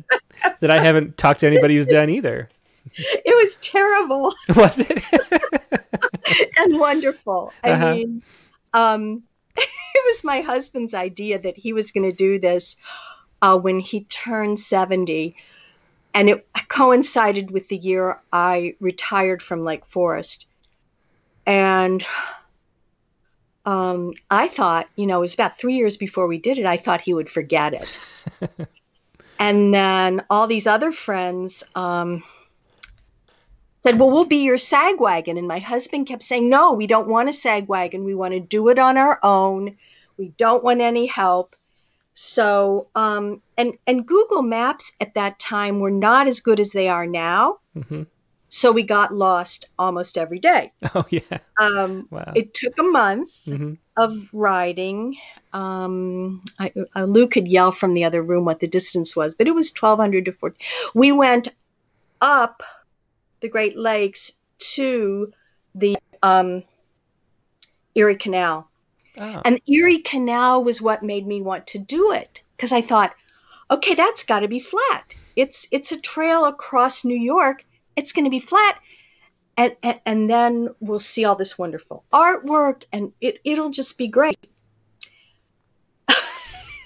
that I haven't talked to anybody who's done either. It was terrible. Was it? and wonderful. I uh-huh. mean, um, it was my husband's idea that he was going to do this uh, when he turned seventy, and it coincided with the year I retired from Lake Forest. and um, I thought, you know, it was about three years before we did it. I thought he would forget it. and then all these other friends um, said, "Well, we'll be your sag wagon." And my husband kept saying, "No, we don't want a sag wagon. We want to do it on our own. We don't want any help." So, um, and and Google Maps at that time were not as good as they are now. Mm-hmm. So we got lost almost every day. Oh yeah. Um, wow. It took a month mm-hmm. of riding. Um, I, uh, Lou could yell from the other room what the distance was, but it was twelve hundred to four. We went up the Great Lakes to the um, Erie Canal Oh. And Erie Canal was what made me want to do it because I thought, okay, that's got to be flat. It's it's a trail across New York. It's going to be flat. And, and, and then we'll see all this wonderful artwork and it, it'll just be great.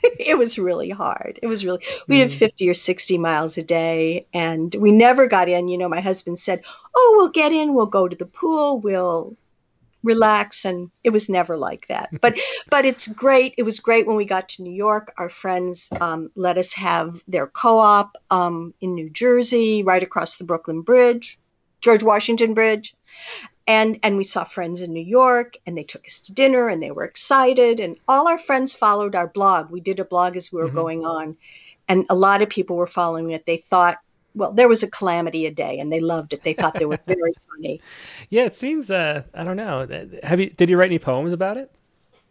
it was really hard. It was really, we did hmm. 50 or 60 miles a day and we never got in. You know, my husband said, Oh, we'll get in, we'll go to the pool, we'll relax and it was never like that. But but it's great it was great when we got to new york. Our friends um, let us have their co-op um, in new jersey right across the brooklyn bridge george washington bridge. And and we saw friends in new york and they took us to dinner and they were excited and all our friends followed our blog. We did a blog as we were mm-hmm. going on and a lot of people were following it. They thought well, there was a calamity a day, and they loved it. They thought they were very funny. Yeah, it seems. Uh, I don't know. Have you? Did you write any poems about it?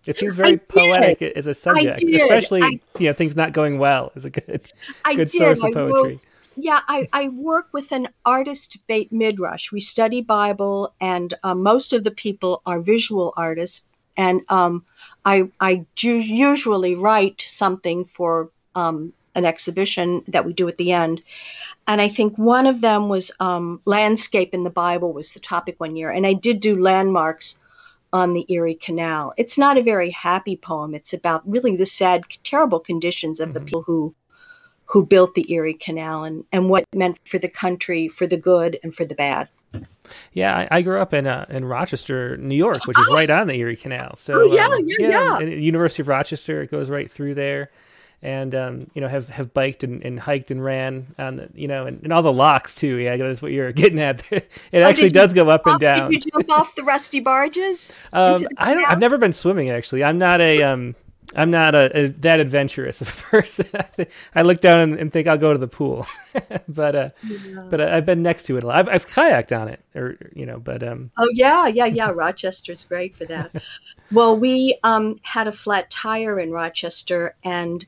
It seems very poetic as a subject, especially I, you know things not going well is a good I good did. source of poetry. Wrote, yeah, I, I work with an artist beit midrash. We study Bible, and um, most of the people are visual artists. And um, I I usually write something for um, an exhibition that we do at the end. And I think one of them was um, landscape in the Bible was the topic one year. And I did do landmarks on the Erie Canal. It's not a very happy poem. It's about really the sad, terrible conditions of mm-hmm. the people who who built the Erie Canal and, and what it meant for the country, for the good and for the bad. Yeah, I, I grew up in uh, in Rochester, New York, which is oh. right on the Erie Canal. So oh, yeah, um, yeah, yeah. University of Rochester, it goes right through there and um, you know have have biked and, and hiked and ran on the, you know and, and, all the locks too. Yeah, that's what you're getting at. it oh, actually does go up and down. Did you jump off the rusty barges? Um, I don't. I've never been swimming actually. I'm not a um. I'm not a, a that adventurous of a person. I look down and, and, think I'll go to the pool, but uh, yeah. but I've been next to it a lot. I've, I've, kayaked on it, or you know, but um. Oh yeah, yeah, yeah. Rochester's great for that. well, we um had a flat tire in Rochester, and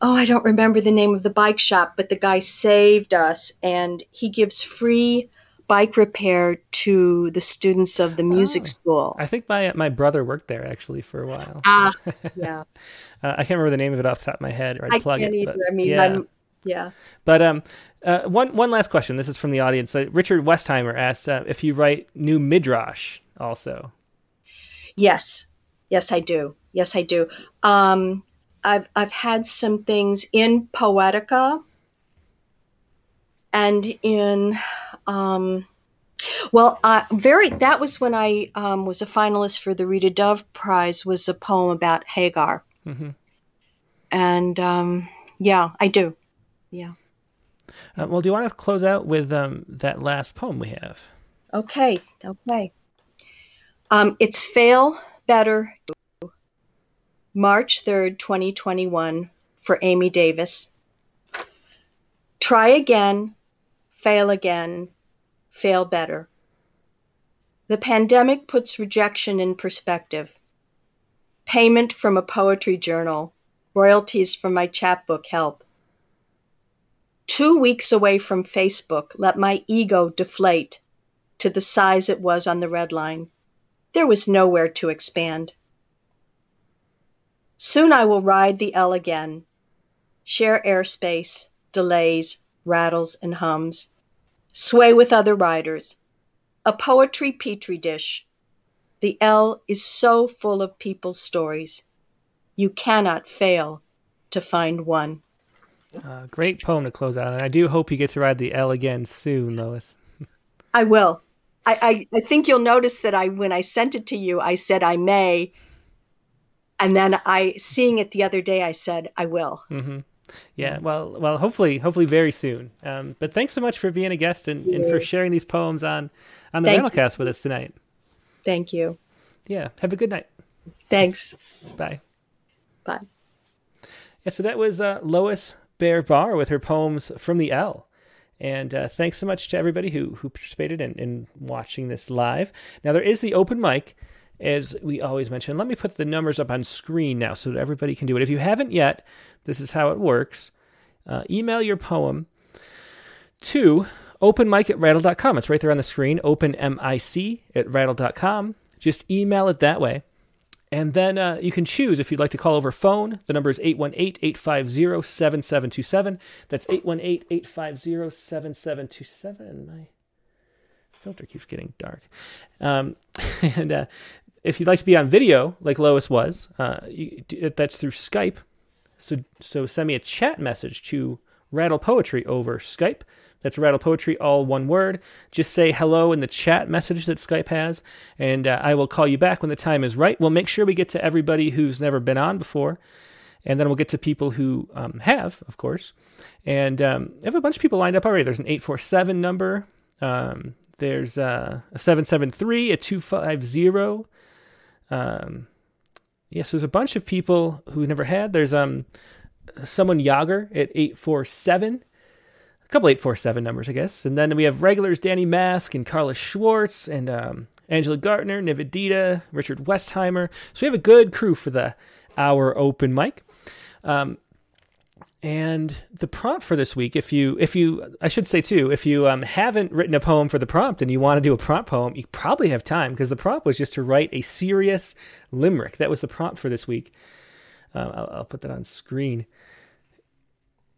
oh, I don't remember the name of the bike shop, but the guy saved us and he gives free bike repair to the students of the music oh, school. I think my my brother worked there actually for a while. Ah, uh, yeah. uh, I can't remember the name of it off the top of my head, or I'd I plug can't it. Either. But, I mean, yeah. I'm, yeah. But um, uh, one one last question. This is from the audience. Uh, Richard Westheimer asks uh, if you write new midrash also. Yes, yes, I do. Yes, I do. Um, I've I've had some things in Poetica and in um, well, uh, very that was when I um, was a finalist for the Rita Dove Prize. Was a poem about Hagar, mm-hmm. and um, yeah, I do, yeah. Uh, well, do you want to close out with um, that last poem we have? Okay, okay. Um, it's fail better March 3rd, 2021, for Amy Davis. Try again, fail again, fail better. The pandemic puts rejection in perspective. Payment from a poetry journal, royalties from my chapbook help. Two weeks away from Facebook, let my ego deflate to the size it was on the red line. There was nowhere to expand. Soon I will ride the L again, share airspace, delays, rattles, and hums, sway with other riders. A poetry petri dish. The L is so full of people's stories. You cannot fail to find one. Uh, great poem to close out, and I do hope you get to ride the L again soon, Lois. I will. I, I, I think you'll notice that I when I sent it to you, I said I may, and then I seeing it the other day, I said I will. Mm-hmm. Yeah, well, well, hopefully, hopefully, very soon. Um, but thanks so much for being a guest and, and for sharing these poems on on the Rattlecast with us tonight. Thank you. Yeah, have a good night. Thanks. Bye. Bye. Yeah, so that was uh, Lois Baer Barr with her poems from the L. And uh, thanks so much to everybody who who participated in, in watching this live. Now there is the open mic, as we always mention. Let me put the numbers up on screen now so that everybody can do it. If you haven't yet, this is how it works. Uh, email your poem to openmic at rattle.com. It's right there on the screen, openmic at rattle.com. Just email it that way. And then uh, you can choose if you'd like to call over phone. The number is 818 850 7727. That's 818 850 7727. My filter keeps getting dark. Um, and uh, if you'd like to be on video, like Lois was, uh, you, that's through Skype. So, so send me a chat message to Rattle Poetry over Skype. That's Rattle Poetry, all one word. Just say hello in the chat message that Skype has, and uh, I will call you back when the time is right. We'll make sure we get to everybody who's never been on before, and then we'll get to people who um, have, of course. And um, I have a bunch of people lined up already. There's an 847 number, um, there's uh, a 773, a 250. Um, yes, there's a bunch of people who never had. There's um someone Yager at 847 a couple 847 numbers, I guess. And then we have regulars Danny Mask and Carla Schwartz and um, Angela Gartner, Nivedita, Richard Westheimer. So we have a good crew for the hour open mic. Um, and the prompt for this week, if you, if you, I should say too, if you um, haven't written a poem for the prompt and you want to do a prompt poem, you probably have time because the prompt was just to write a serious limerick. That was the prompt for this week. Uh, I'll, I'll put that on screen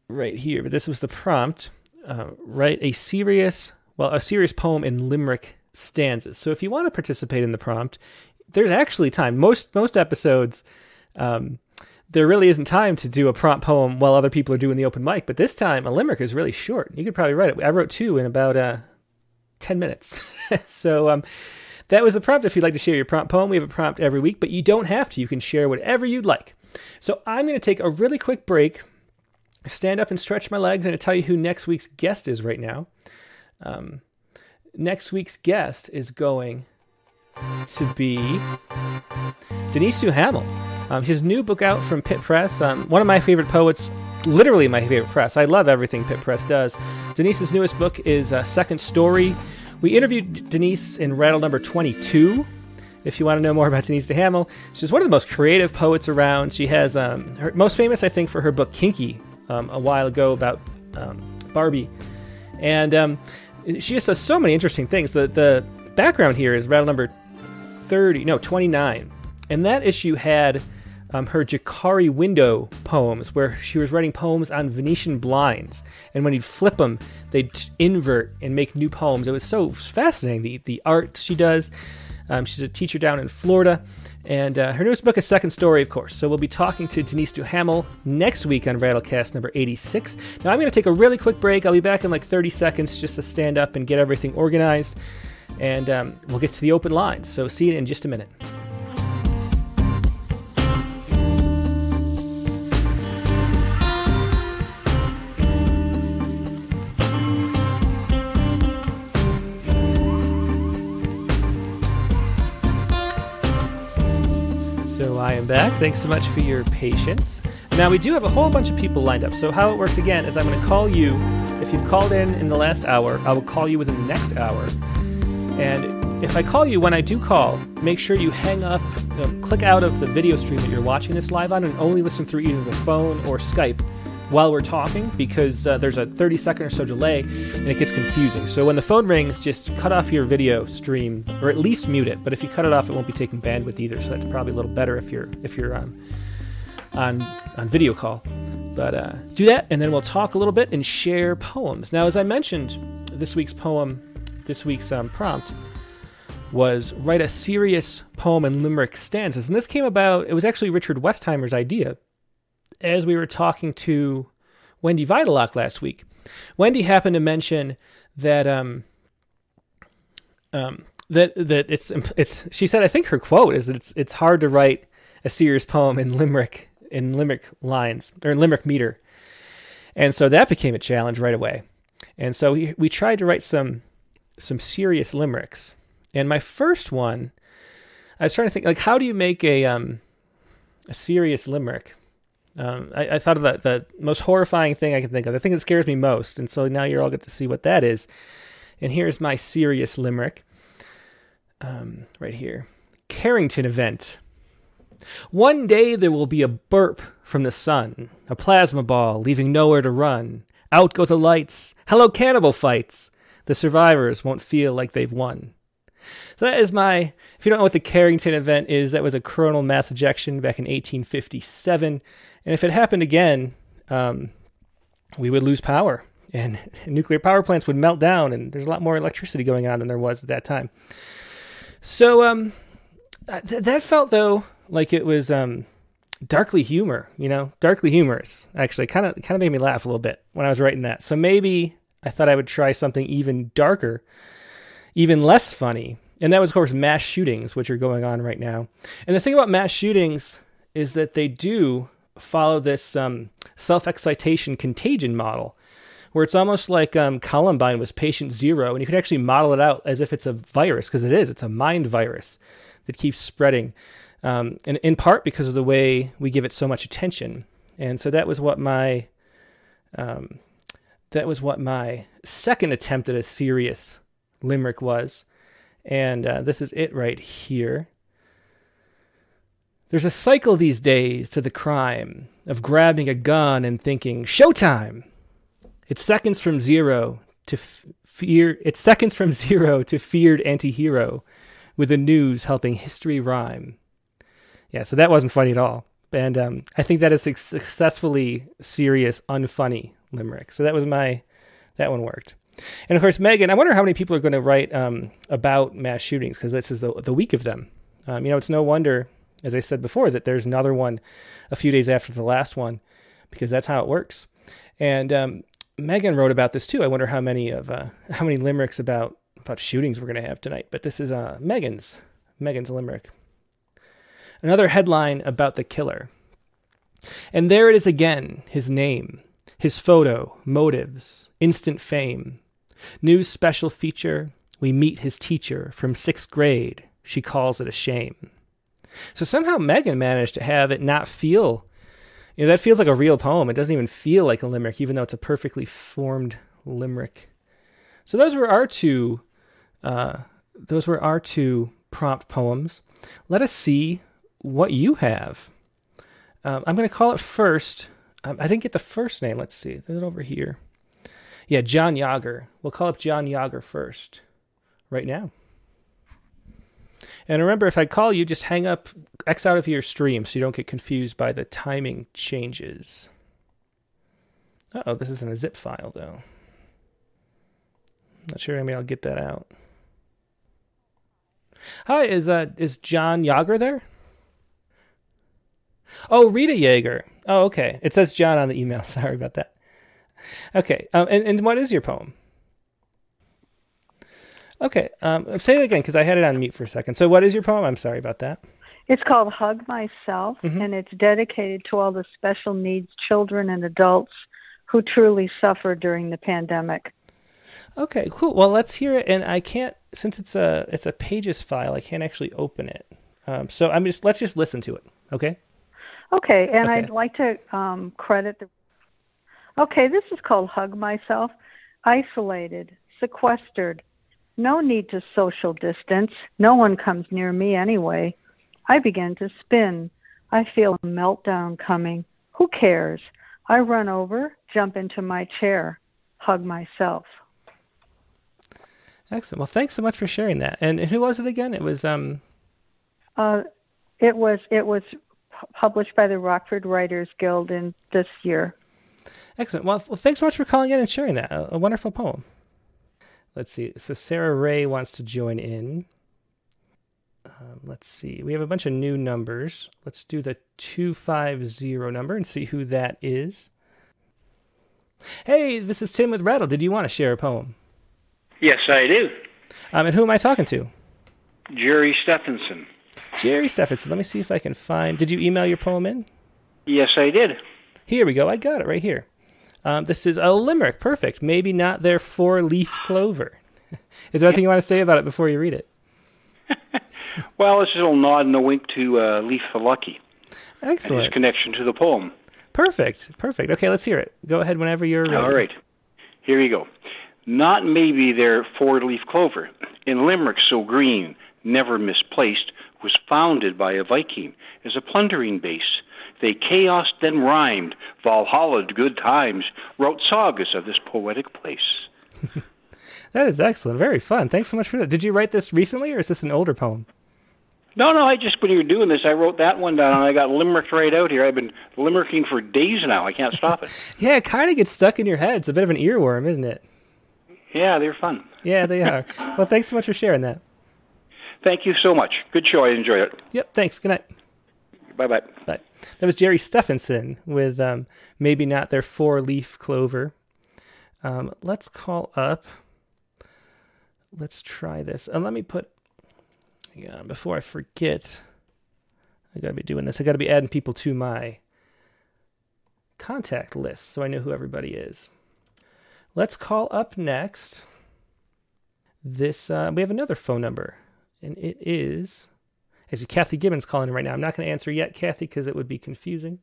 right here. But this was the prompt uh, write a serious, well, a serious poem in limerick stanzas. So if you want to participate in the prompt, there's actually time. Most most episodes, um, there really isn't time to do a prompt poem while other people are doing the open mic. But this time, a limerick is really short. You could probably write it. I wrote two in about uh, ten minutes. so um, that was the prompt. If you'd like to share your prompt poem, we have a prompt every week, but you don't have to. You can share whatever you'd like. So I'm going to take a really quick break stand up and stretch my legs and to tell you who next week's guest is right now. Um, next week's guest is going to be Denise Duhamel. Um, his new book out from Pitt Press. Um, one of my favorite poets, literally my favorite press. I love everything Pitt Press does. Denise's newest book is uh, Second Story. We interviewed Denise in Rattle number 22. If you want to know more about Denise Duhamel, she's one of the most creative poets around. She has um, her most famous, I think, for her book Kinky, um, a while ago about um, Barbie, and um, she just does so many interesting things. The the background here is rattle number thirty, no twenty nine, and that issue had. Um, her Jacari window poems, where she was writing poems on Venetian blinds, and when you'd flip them, they'd invert and make new poems. It was so fascinating. The the art she does. Um, she's a teacher down in Florida, and uh, her newest book is Second Story, of course. So we'll be talking to Denise Duhamel next week on Rattlecast number 86. Now I'm going to take a really quick break. I'll be back in like 30 seconds just to stand up and get everything organized. And um, we'll get to the open lines. So see you in just a minute. So I am back. Thanks so much for your patience. Now, we do have a whole bunch of people lined up. So, how it works again is I'm going to call you. If you've called in in the last hour, I will call you within the next hour. And if I call you when I do call, make sure you hang up, you know, click out of the video stream that you're watching this live on, and only listen through either the phone or Skype while we're talking because uh, there's a 30 second or so delay and it gets confusing. So when the phone rings, just cut off your video stream or at least mute it. But if you cut it off, it won't be taking bandwidth either. So that's probably a little better if you're if you're um, on on video call. But uh, do that, and then we'll talk a little bit and share poems. Now, as I mentioned, this week's poem, this week's um, prompt was write a serious poem in limerick stanzas, and this came about. It was actually Richard Westheimer's idea as we were talking to Wendy Videlock last week. Wendy happened to mention that um, um, that that it's it's. She said, I think her quote is that it's it's hard to write a serious poem in limerick in limerick lines or in limerick meter, and so that became a challenge right away. And so we we tried to write some some serious limericks. And my first one, I was trying to think like how do you make a um a serious limerick? Um, I, I, thought of the, the most horrifying thing I can think of, the thing that scares me most. And so now you're all get to see what that is. And here's my serious limerick um, right here Carrington event. One day there will be a burp from the sun, a plasma ball leaving nowhere to run. Out go the lights. Hello, cannibal fights. The survivors won't feel like they've won. So that is my. If you don't know what the Carrington event is, that was a coronal mass ejection back in 1857, and if it happened again, um, we would lose power, and nuclear power plants would melt down, and there's a lot more electricity going on than there was at that time. So um, th- that felt though like it was um, darkly humor, you know, darkly humorous. Actually, kind of kind of made me laugh a little bit when I was writing that. So maybe I thought I would try something even darker, even less funny. And that was, of course, mass shootings, which are going on right now. And the thing about mass shootings is that they do follow this um, self excitation contagion model, where it's almost like um, Columbine was patient zero, and you can actually model it out as if it's a virus, because it is. It's a mind virus that keeps spreading um, and in part because of the way we give it so much attention. And so that was what my um, that was what my second attempt at a serious limerick was, and uh, this is it right here. There's a cycle these days to the crime of grabbing a gun and thinking "Showtime." It's seconds from zero to f- fear. It's seconds from zero to feared anti-hero, with the news helping history rhyme yeah, so that wasn't funny at all. And um, I think that is successfully serious, unfunny limerick. So that was my, that one worked. And of course, Megan, I wonder how many people are going to write um, about mass shootings because this is the, the week of them. Um, you know, it's no wonder, as I said before, that there's another one a few days after the last one because that's how it works. And um, Megan wrote about this too. I wonder how many of uh, how many limericks about about shootings we're going to have tonight. But this is uh, Megan's Megan's limerick. Another headline about the killer. And there it is again his name, his photo, motives, instant fame. New special feature we meet his teacher from sixth grade. She calls it a shame. So somehow Megan managed to have it not feel, you know, that feels like a real poem. It doesn't even feel like a limerick, even though it's a perfectly formed limerick. So those were our two, uh, those were our two prompt poems. Let us see what you have. Um, I'm going to call it first. Um, I didn't get the first name. Let's see. There's it over here. Yeah, John Yager. We'll call up John Yager first, right now. And remember, if I call you, just hang up, X out of your stream so you don't get confused by the timing changes. oh, this is in a zip file, though. Not sure. I mean, I'll get that out. Hi, is uh is John Yager there? Oh, Rita Yeager. Oh, okay. It says John on the email. Sorry about that. Okay. Um, and, and what is your poem? Okay. Um, say it again because I had it on mute for a second. So, what is your poem? I'm sorry about that. It's called Hug Myself, mm-hmm. and it's dedicated to all the special needs children and adults who truly suffer during the pandemic. Okay, cool. Well, let's hear it. And I can't, since it's a it's a pages file, I can't actually open it. Um, so I'm just let's just listen to it. Okay. Okay, and okay. I'd like to um, credit the. Okay, this is called Hug Myself. Isolated, sequestered, no need to social distance. No one comes near me anyway. I begin to spin. I feel a meltdown coming. Who cares? I run over, jump into my chair, hug myself. Excellent. Well, thanks so much for sharing that. And who was it again? It was um. Uh, it was it was published by the Rockford Writers Guild in this year. Excellent. Well, well thanks so much for calling in and sharing that. A, a wonderful poem. Let's see. So Sarah Ray wants to join in. Um, let's see. We have a bunch of new numbers. Let's do the 250 number and see who that is. Hey, this is Tim with Rattle. Did you want to share a poem? Yes, I do. Um, and who am I talking to? Jerry Stephenson. Jerry Stephenson. Let me see if I can find. Did you email your poem in? Yes, I did. Here we go. I got it right here. Um, this is a limerick. Perfect. Maybe not their four leaf clover. is there anything you want to say about it before you read it? well, it's just a little nod and a wink to uh, Leif the Lucky. Excellent. his connection to the poem. Perfect. Perfect. Okay, let's hear it. Go ahead whenever you're ready. All right. Here you go. Not maybe their four leaf clover. In Limerick so green, never misplaced, was founded by a Viking as a plundering base. They chaos then rhymed, Valhalla'd good times, wrote sagas of this poetic place. that is excellent. Very fun. Thanks so much for that. Did you write this recently, or is this an older poem? No, no. I just when you were doing this, I wrote that one down, and I got limericked right out here. I've been limericking for days now. I can't stop it. yeah, it kind of gets stuck in your head. It's a bit of an earworm, isn't it? Yeah, they're fun. Yeah, they are. well, thanks so much for sharing that. Thank you so much. Good show. I enjoyed it. Yep. Thanks. Good night. Bye bye. Bye. That was Jerry Stephenson with um, maybe not their four leaf clover. Um, let's call up. Let's try this. And let me put. Yeah, before I forget, I gotta be doing this. I gotta be adding people to my contact list so I know who everybody is. Let's call up next. This uh, we have another phone number, and it is Actually, Kathy Gibbons calling in right now. I'm not going to answer yet, Kathy, because it would be confusing.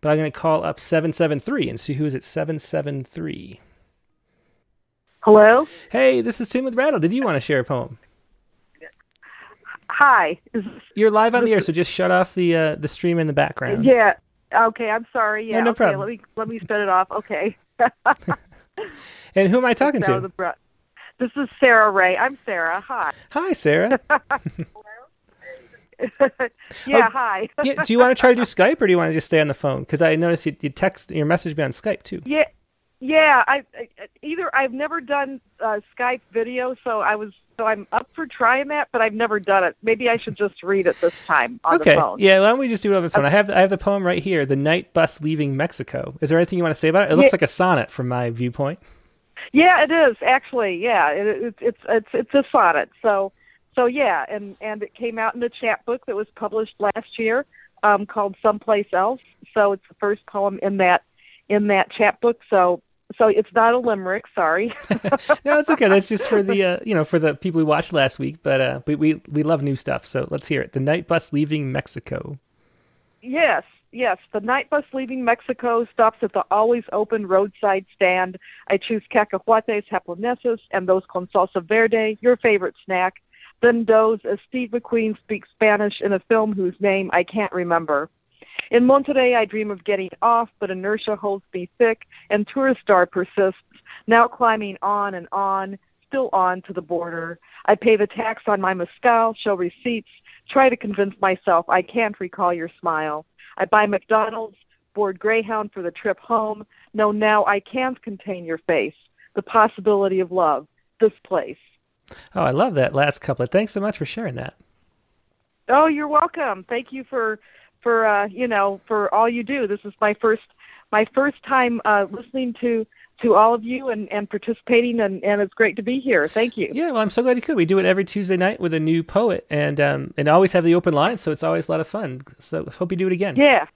But I'm going to call up 773 and see who is at 773. Hello? Hey, this is Tim with Rattle. Did you want to share a poem? Hi. You're live on the air, so just shut off the uh, the stream in the background. Yeah. Okay, I'm sorry. Yeah, no, no okay, problem. Let me let me shut it off. Okay. and who am I talking to? This is Sarah Ray. I'm Sarah. Hi. Hi, Sarah. yeah, oh, hi. yeah, do you want to try to do Skype or do you want to just stay on the phone? Because I noticed you, you text your message me on Skype too. Yeah, yeah. I, I either I've never done uh, Skype video, so I was so I'm up for trying that, but I've never done it. Maybe I should just read it this time on okay. the phone. Yeah, why don't we just do it over the phone? Okay. I have I have the poem right here, "The Night Bus Leaving Mexico." Is there anything you want to say about it? It looks yeah. like a sonnet from my viewpoint. Yeah, it is actually. Yeah, it, it, it's it's it's a sonnet. So so yeah, and and it came out in a chapbook that was published last year um, called Someplace Else. So it's the first poem in that in that chapbook. So so it's not a limerick. Sorry. no, it's okay. That's just for the uh, you know for the people who watched last week. But uh, we we we love new stuff. So let's hear it. The night bus leaving Mexico. Yes, yes. The night bus leaving Mexico stops at the always open roadside stand. I choose cacahuates japoneses and those con salsa verde, your favorite snack then doze as Steve McQueen speaks Spanish in a film whose name I can't remember. In Monterrey, I dream of getting off, but inertia holds me thick, and Turistar persists, now climbing on and on, still on to the border. I pay the tax on my mezcal, show receipts, try to convince myself I can't recall your smile. I buy McDonald's, board Greyhound for the trip home. No, now I can't contain your face, the possibility of love, this place. Oh, I love that last couplet. Thanks so much for sharing that. Oh, you're welcome. Thank you for for uh, you know for all you do. This is my first my first time uh, listening to to all of you and, and participating and, and it's great to be here. Thank you. Yeah, well I'm so glad you could. We do it every Tuesday night with a new poet and um and always have the open line, so it's always a lot of fun. So hope you do it again. Yeah.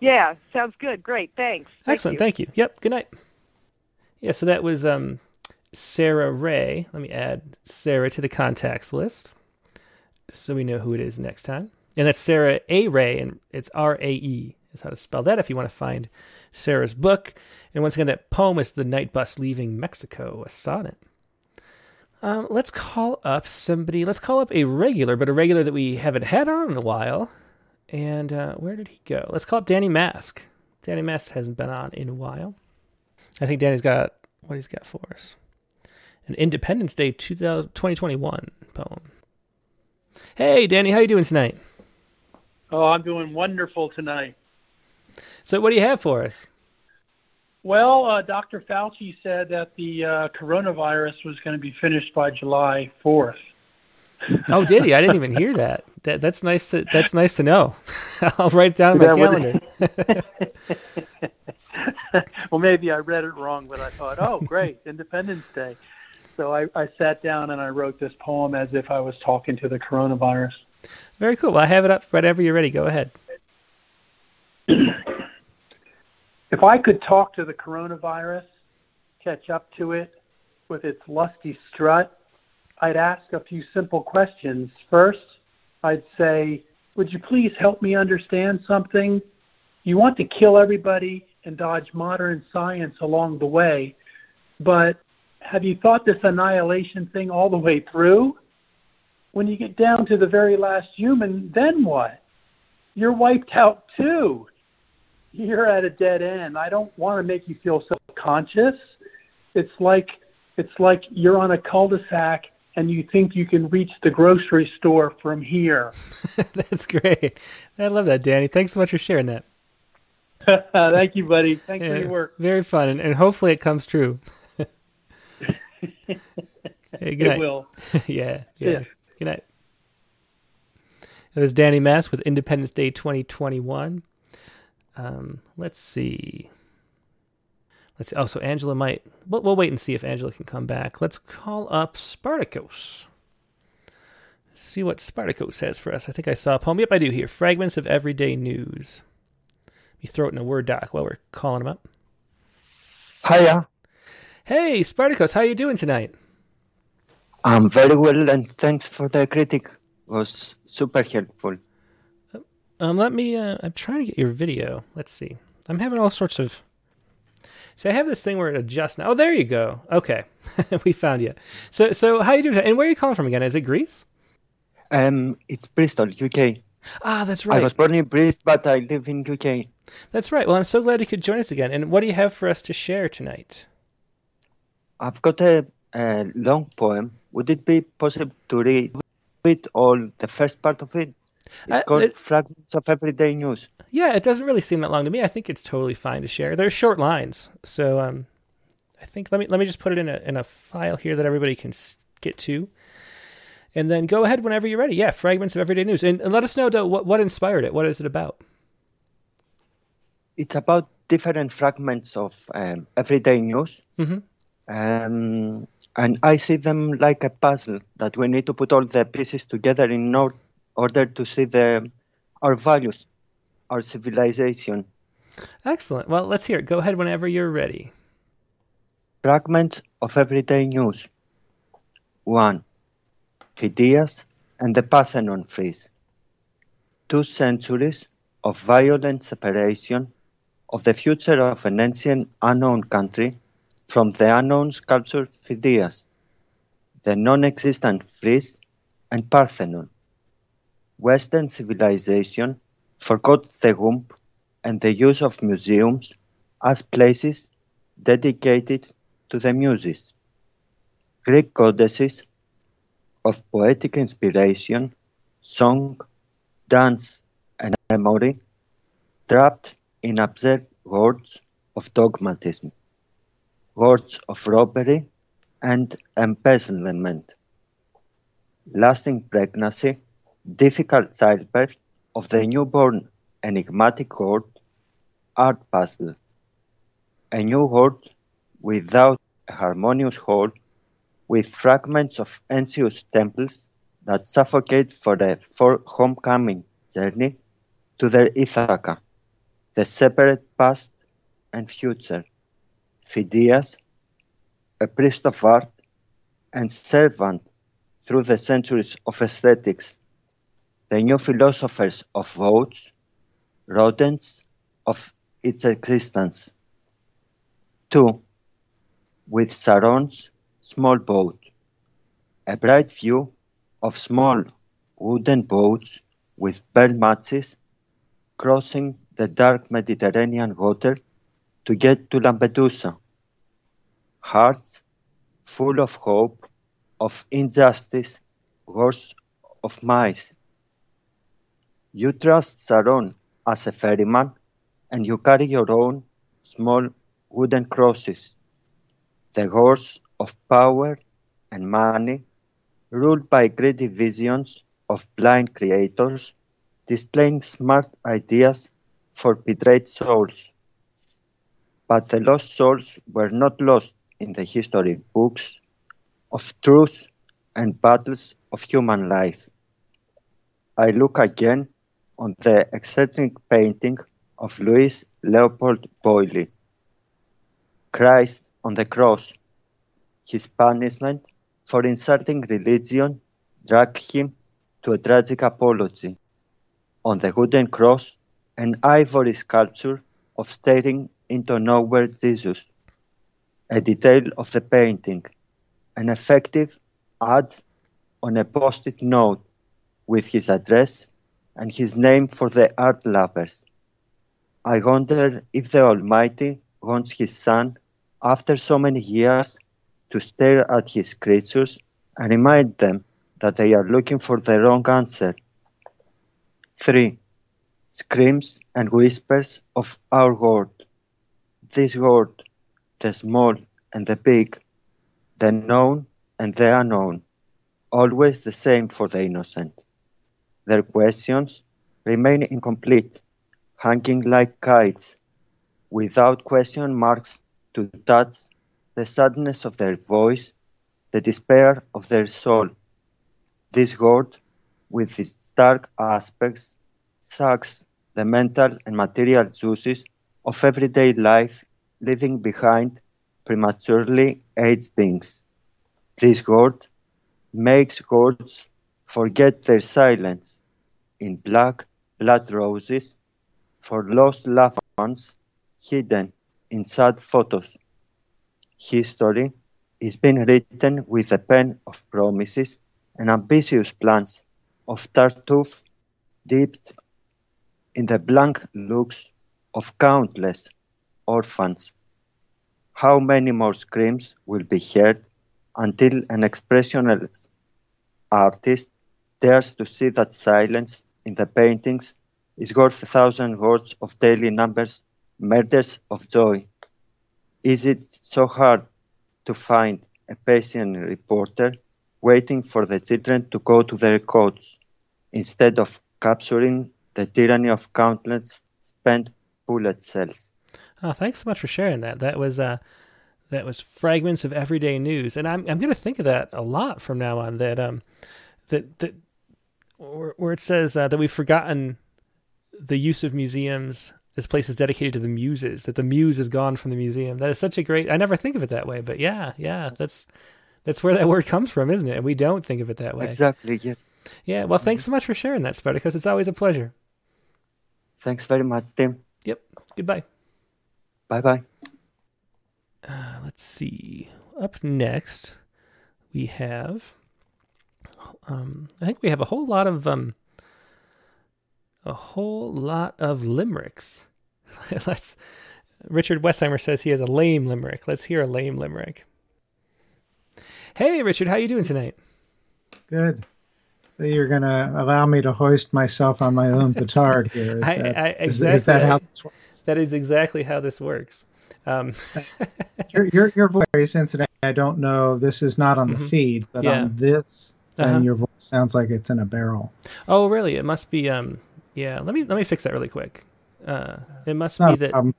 Yeah, sounds good. Great. Thanks. Thank Excellent. You. Thank you. Yep. Good night. Yeah, so that was um Sarah Ray. Let me add Sarah to the contacts list so we know who it is next time. And that's Sarah A. Ray, and it's R A E is how to spell that if you want to find Sarah's book. And once again, that poem is The Night Bus Leaving Mexico, a sonnet. Um, let's call up somebody. Let's call up a regular, but a regular that we haven't had on in a while. And uh, where did he go? Let's call up Danny Mask. Danny Mask hasn't been on in a while. I think Danny's got what he's got for us an Independence Day 2021 poem. Hey, Danny, how you doing tonight? Oh, I'm doing wonderful tonight. So, what do you have for us? Well, uh, Dr. Fauci said that the uh, coronavirus was going to be finished by July 4th. oh, did he? I didn't even hear that. that that's nice. To, that's nice to know. I'll write it down on my calendar. well, maybe I read it wrong, but I thought, oh, great, Independence Day. So I, I sat down and I wrote this poem as if I was talking to the coronavirus. Very cool. Well, I have it up whenever you're ready. Go ahead. if I could talk to the coronavirus, catch up to it with its lusty strut, I'd ask a few simple questions. First, I'd say, Would you please help me understand something? You want to kill everybody and dodge modern science along the way, but have you thought this annihilation thing all the way through? When you get down to the very last human, then what? You're wiped out too. You're at a dead end. I don't want to make you feel self-conscious. It's like it's like you're on a cul-de-sac and you think you can reach the grocery store from here. That's great. I love that, Danny. Thanks so much for sharing that. Thank you, buddy. Thanks yeah, for your work. Very fun, and, and hopefully it comes true. hey, it will. yeah, yeah, yeah. Good night. It was Danny Mass with Independence Day 2021. Um, let's see. Let's see. Oh, so Angela might. We'll, we'll wait and see if Angela can come back. Let's call up Spartacus. see what Spartacus has for us. I think I saw a poem. Yep, I do here. Fragments of Everyday News. You throw it in a Word doc while we're calling him up. Hiya. Hey, Spartacus, how are you doing tonight? I'm very well, and thanks for the critic. It was super helpful. Um, let me. Uh, I'm trying to get your video. Let's see. I'm having all sorts of. See, I have this thing where it adjusts now. Oh, there you go. Okay, we found you. So, so how are you doing? And where are you calling from again? Is it Greece? Um, it's Bristol, UK. Ah, that's right. I was born in Bristol, but I live in UK. That's right. Well, I'm so glad you could join us again. And what do you have for us to share tonight? I've got a, a long poem. Would it be possible to read it all, the first part of it? It's called it, Fragments of Everyday News. Yeah, it doesn't really seem that long to me. I think it's totally fine to share. They're short lines, so um, I think let me let me just put it in a in a file here that everybody can get to, and then go ahead whenever you're ready. Yeah, Fragments of Everyday News, and, and let us know though, what what inspired it. What is it about? It's about different fragments of um, everyday news. Mm-hmm. Um, and I see them like a puzzle that we need to put all the pieces together in order to see the our values, our civilization. Excellent. Well, let's hear it. Go ahead whenever you're ready. Fragments of everyday news. 1. Phidias and the Parthenon frieze. Two centuries of violent separation of the future of an ancient unknown country from the unknown sculpture Phidias, the non-existent frieze, and Parthenon. Western civilization forgot the womb and the use of museums as places dedicated to the muses. Greek goddesses of poetic inspiration, song, dance, and memory, trapped in absurd words of dogmatism words of robbery and embezzlement, lasting pregnancy, difficult childbirth of the newborn enigmatic word, art puzzle, a new world without a harmonious whole, with fragments of ancient temples that suffocate for the for homecoming journey to their Ithaca, the separate past and future. Phidias, a priest of art and servant through the centuries of aesthetics, the new philosophers of votes, rodents of its existence. Two, with Charon's small boat, a bright view of small wooden boats with pearl matches crossing the dark Mediterranean water to get to Lampedusa. Hearts full of hope, of injustice, wars of mice. You trust Charon as a ferryman, and you carry your own small wooden crosses. The wars of power and money, ruled by greedy visions of blind creators, displaying smart ideas for betrayed souls. But the lost souls were not lost in the history books, of truth and battles of human life. I look again on the eccentric painting of Louis Leopold Boilly. Christ on the cross, his punishment for insulting religion dragged him to a tragic apology. On the wooden cross, an ivory sculpture of staring into nowhere Jesus. A detail of the painting, an effective ad on a post-it note with his address and his name for the art lovers. I wonder if the Almighty wants his son, after so many years, to stare at his creatures and remind them that they are looking for the wrong answer. 3. Screams and whispers of our world. This world, the small and the big, the known and the unknown, always the same for the innocent. Their questions remain incomplete, hanging like kites, without question marks to touch the sadness of their voice, the despair of their soul. This world, with its dark aspects, sucks the mental and material juices of everyday life, leaving behind prematurely aged beings. This world makes gods forget their silence in black blood roses for lost loved ones hidden in sad photos. History is being written with the pen of promises and ambitious plans of Tartuffe dipped in the blank looks of countless orphans. How many more screams will be heard until an expressionist artist dares to see that silence in the paintings is worth a thousand words of daily numbers, murders of joy? Is it so hard to find a patient reporter waiting for the children to go to their coats instead of capturing the tyranny of countless spent bullet cells? Oh, thanks so much for sharing that. That was uh, that was fragments of everyday news, and I'm I'm going to think of that a lot from now on. That um, that that where, it says uh, that we've forgotten the use of museums this place is dedicated to the muses that the muse is gone from the museum. That is such a great i never think of it that way but yeah yeah that's that's where that word comes from isn't it? And we don't think of it that way. Exactly yes. Yeah well thanks so much for sharing that spartacus it's always a pleasure. Thanks very much tim. Yep goodbye. Bye bye uh, let's see. Up next we have um, I think we have a whole lot of um, a whole lot of limericks. Let's. Richard Westheimer says he has a lame limerick. Let's hear a lame limerick. Hey, Richard, how you doing tonight? Good. So you're going to allow me to hoist myself on my own petard here. Is, I, that, I, exactly, is, is that how this works? That is exactly how this works. Um. your, your, your voice, incidentally, I don't know. This is not on the mm-hmm. feed, but yeah. on this uh-huh. and your voice sounds like it's in a barrel. Oh, really? It must be. Um, yeah. Let me let me fix that really quick. Uh, it must be that um,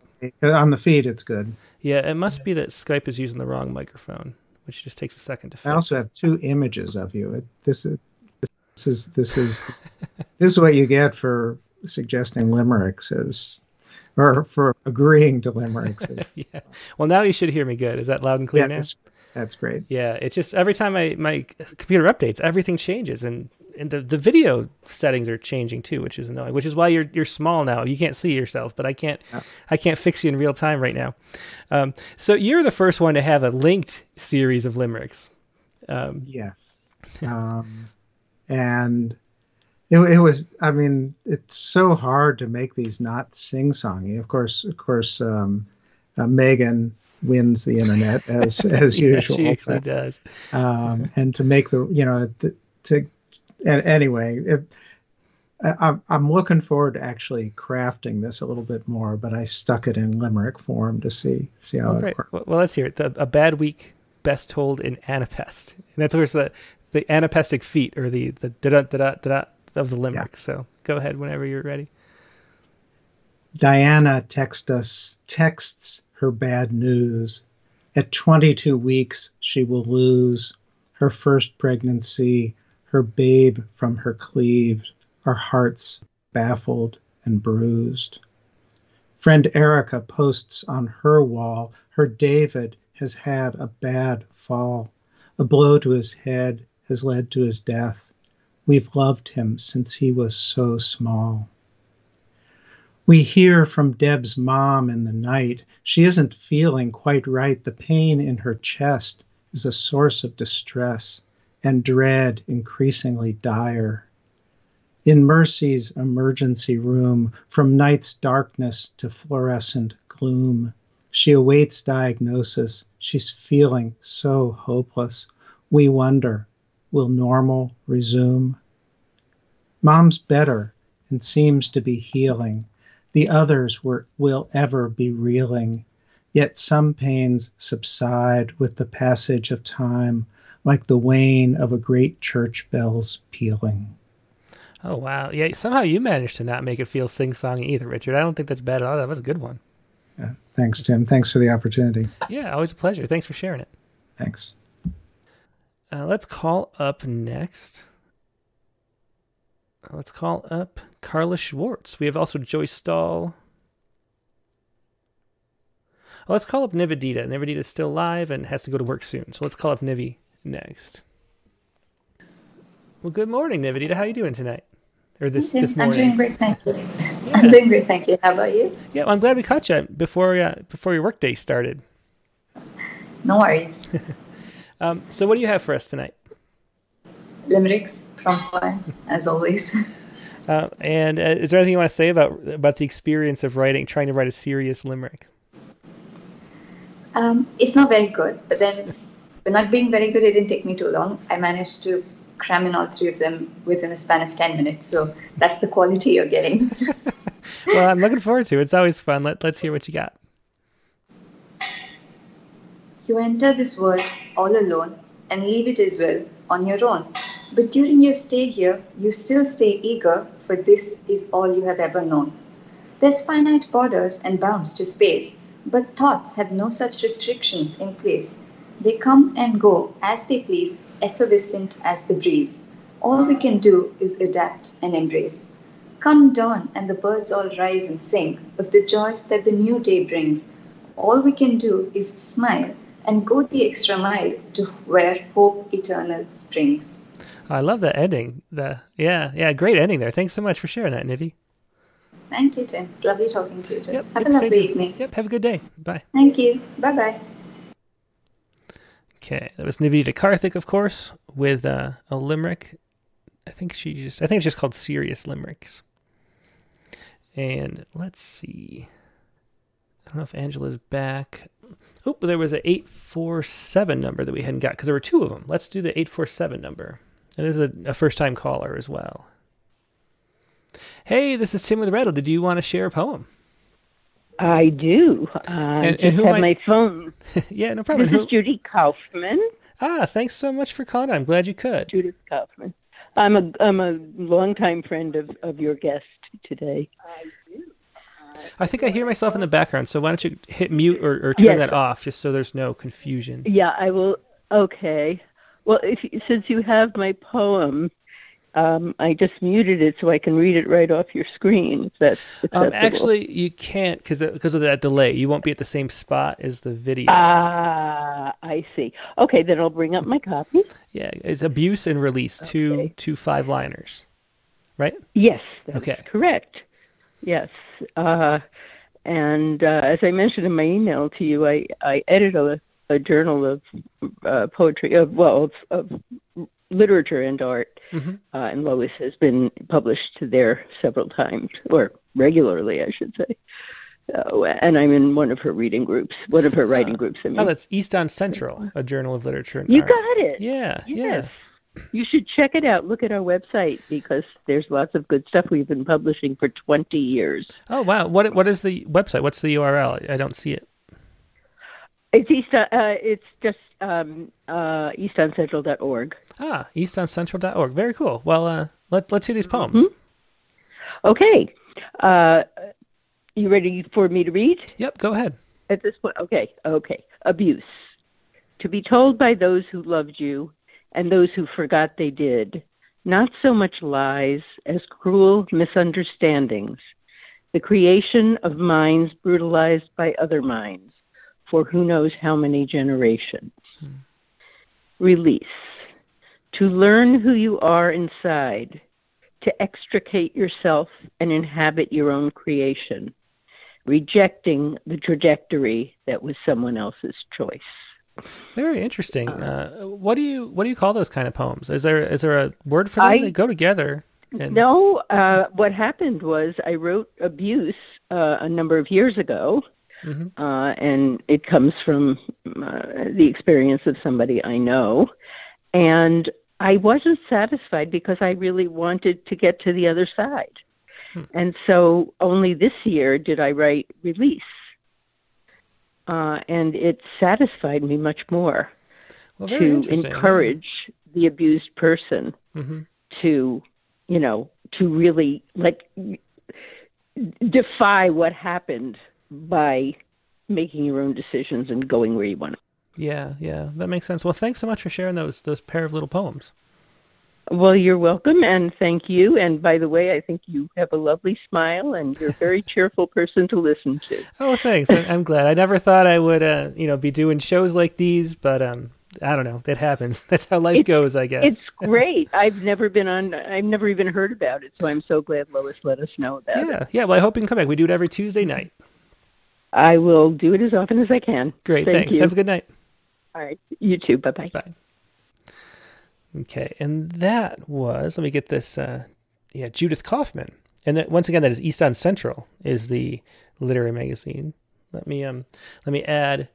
on the feed it's good. Yeah, it must be that Skype is using the wrong microphone, which just takes a second to fix. I also have two images of you. It, this is this is this is this is what you get for suggesting limericks is or for agreeing to limericks. yeah. Well, now you should hear me good. Is that loud and clear yeah, now? That's great. Yeah, it's just every time I my computer updates, everything changes, and and the, the video settings are changing too, which is annoying. Which is why you're you're small now. You can't see yourself, but I can't I can't fix you in real time right now. Um, so you're the first one to have a linked series of limericks. Um, yes, um, and it, it was. I mean, it's so hard to make these not sing songy. Of course, of course, um, uh, Megan wins the internet as as usual. She usually but, does. Um, and to make the you know to, to and anyway, if, I, I'm looking forward to actually crafting this a little bit more, but I stuck it in limerick form to see see how oh, it works. Well, well, let's hear it. The, a bad week best told in Anapest, and that's where it's the the anapestic feet or the the da da da da of the limerick. Yeah. So go ahead whenever you're ready. Diana text us texts her bad news. At 22 weeks, she will lose her first pregnancy, her babe from her cleaved, our hearts baffled and bruised. Friend Erica posts on her wall, her David has had a bad fall. A blow to his head has led to his death. We've loved him since he was so small. We hear from Deb's mom in the night. She isn't feeling quite right. The pain in her chest is a source of distress and dread increasingly dire. In Mercy's emergency room, from night's darkness to fluorescent gloom, she awaits diagnosis. She's feeling so hopeless. We wonder, will normal resume? Mom's better and seems to be healing. The others were, will ever be reeling. Yet some pains subside with the passage of time, like the wane of a great church bell's pealing. Oh wow! Yeah, somehow you managed to not make it feel sing-songy either, Richard. I don't think that's bad at all. That was a good one. Yeah, thanks, Tim. Thanks for the opportunity. Yeah, always a pleasure. Thanks for sharing it. Thanks. Uh, let's call up next. Let's call up Carla Schwartz. We have also Joyce Stahl. Oh, let's call up Nivedita. Nivedita's still alive and has to go to work soon. So let's call up Nivi next. Well, good morning, Nivedita. How are you doing tonight? Or this, this morning? I'm doing great, thank you. Yeah. I'm doing great, thank you. How about you? Yeah, well, I'm glad we caught you before uh, before your workday started. No worries. um, so, what do you have for us tonight? Limericks as always. Uh, and uh, is there anything you want to say about about the experience of writing, trying to write a serious limerick? Um, it's not very good, but then, but not being very good, it didn't take me too long. I managed to cram in all three of them within a span of 10 minutes. So that's the quality you're getting. well, I'm looking forward to it. It's always fun. Let, let's hear what you got. You enter this world all alone and leave it as well on your own. But during your stay here, you still stay eager, for this is all you have ever known. There's finite borders and bounds to space, but thoughts have no such restrictions in place. They come and go as they please, effervescent as the breeze. All we can do is adapt and embrace. Come dawn, and the birds all rise and sing of the joys that the new day brings. All we can do is smile and go the extra mile to where hope eternal springs. I love that ending. The yeah, yeah, great ending there. Thanks so much for sharing that, Nivi. Thank you, Tim. It's lovely talking to you. Too. Yep, have a lovely evening. Yep, have a good day. Bye. Thank you. Bye bye. Okay, that was Nivedita Karthik, of course, with uh, a limerick. I think she just, I think it's just called Serious Limericks. And let's see. I don't know if Angela's back. Oh, there was an 847 number that we hadn't got because there were two of them. Let's do the 847 number. And this is a, a first time caller as well. Hey, this is Tim with Rattle. Did you want to share a poem? I do. Uh, and, and who have my phone. yeah, no problem. This who... is Judy Kaufman. Ah, thanks so much for calling. I'm glad you could. Judith Kaufman. I'm a I'm a longtime friend of, of your guest today. I think I hear myself in the background, so why don't you hit mute or, or turn yes. that off just so there's no confusion? Yeah, I will. Okay. Well, if since you have my poem, um, I just muted it so I can read it right off your screen. that's um, actually, you can't because because of that delay. You won't be at the same spot as the video. Ah, I see. Okay, then I'll bring up my copy. Yeah, it's abuse and release okay. two two five liners, right? Yes. okay. Correct. Yes. Uh, and uh, as I mentioned in my email to you, I I edit a, a journal of uh, poetry of well of, of literature and art, mm-hmm. uh, and Lois has been published there several times, or regularly, I should say. Uh, and I'm in one of her reading groups, one of her writing groups. I mean. Oh, that's East on Central, a journal of literature. you art. got it. Yeah, yes. yeah. You should check it out. Look at our website because there's lots of good stuff we've been publishing for 20 years. Oh wow! What what is the website? What's the URL? I don't see it. It's East. Uh, it's just um, uh, eastoncentral.org. Ah, eastoncentral.org. Very cool. Well, uh, let, let's hear these poems. Mm-hmm. Okay. Uh, you ready for me to read? Yep, go ahead. At this point, okay, okay. Abuse. To be told by those who loved you, and those who forgot they did, not so much lies as cruel misunderstandings, the creation of minds brutalized by other minds for who knows how many generations. Release. To learn who you are inside, to extricate yourself and inhabit your own creation, rejecting the trajectory that was someone else's choice. Very interesting. Uh, uh, what do you what do you call those kind of poems? Is there is there a word for them? I, they go together. And... No, uh, what happened was I wrote abuse uh, a number of years ago, mm-hmm. Uh, and it comes from uh, the experience of somebody I know, and I wasn't satisfied because I really wanted to get to the other side, hmm. and so only this year did I write release uh, and it satisfied me much more well, to encourage the abused person mm-hmm. to, you know, to really like defy what happened by making your own decisions and going where you want to. Yeah, yeah, that makes sense. Well, thanks so much for sharing those those pair of little poems. Well, you're welcome, and thank you. And by the way, I think you have a lovely smile, and you're a very cheerful person to listen to. Oh, thanks. I'm glad. I never thought I would, uh, you know, be doing shows like these, but um, I don't know. It happens. That's how life goes, I guess. It's great. I've never been on. I've never even heard about it, so I'm so glad Lois let us know about yeah. it. Yeah, Well, I hope you can come back. We do it every Tuesday night. I will do it as often as I can. Great. Thank thanks. You. Have a good night. All right. You too. Bye-bye. Bye. Okay, and that was let me get this. Uh, yeah, Judith Kaufman, and that once again that is East on Central is the literary magazine. Let me um let me add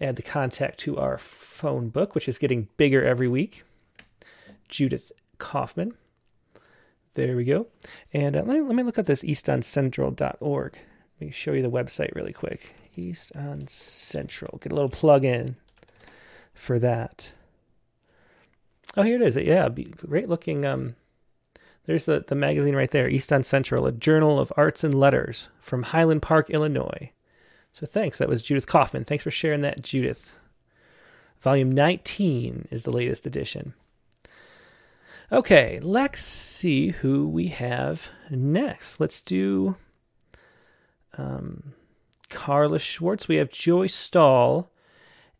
add the contact to our phone book, which is getting bigger every week. Judith Kaufman. There we go. And uh, let, me, let me look up this eastoncentral.org. Let me show you the website really quick. East on Central. Get a little plug in for that. Oh, here it is. Yeah, great looking. Um, there's the, the magazine right there, East on Central, a journal of arts and letters from Highland Park, Illinois. So thanks. That was Judith Kaufman. Thanks for sharing that, Judith. Volume 19 is the latest edition. Okay, let's see who we have next. Let's do um, Carla Schwartz. We have Joyce Stahl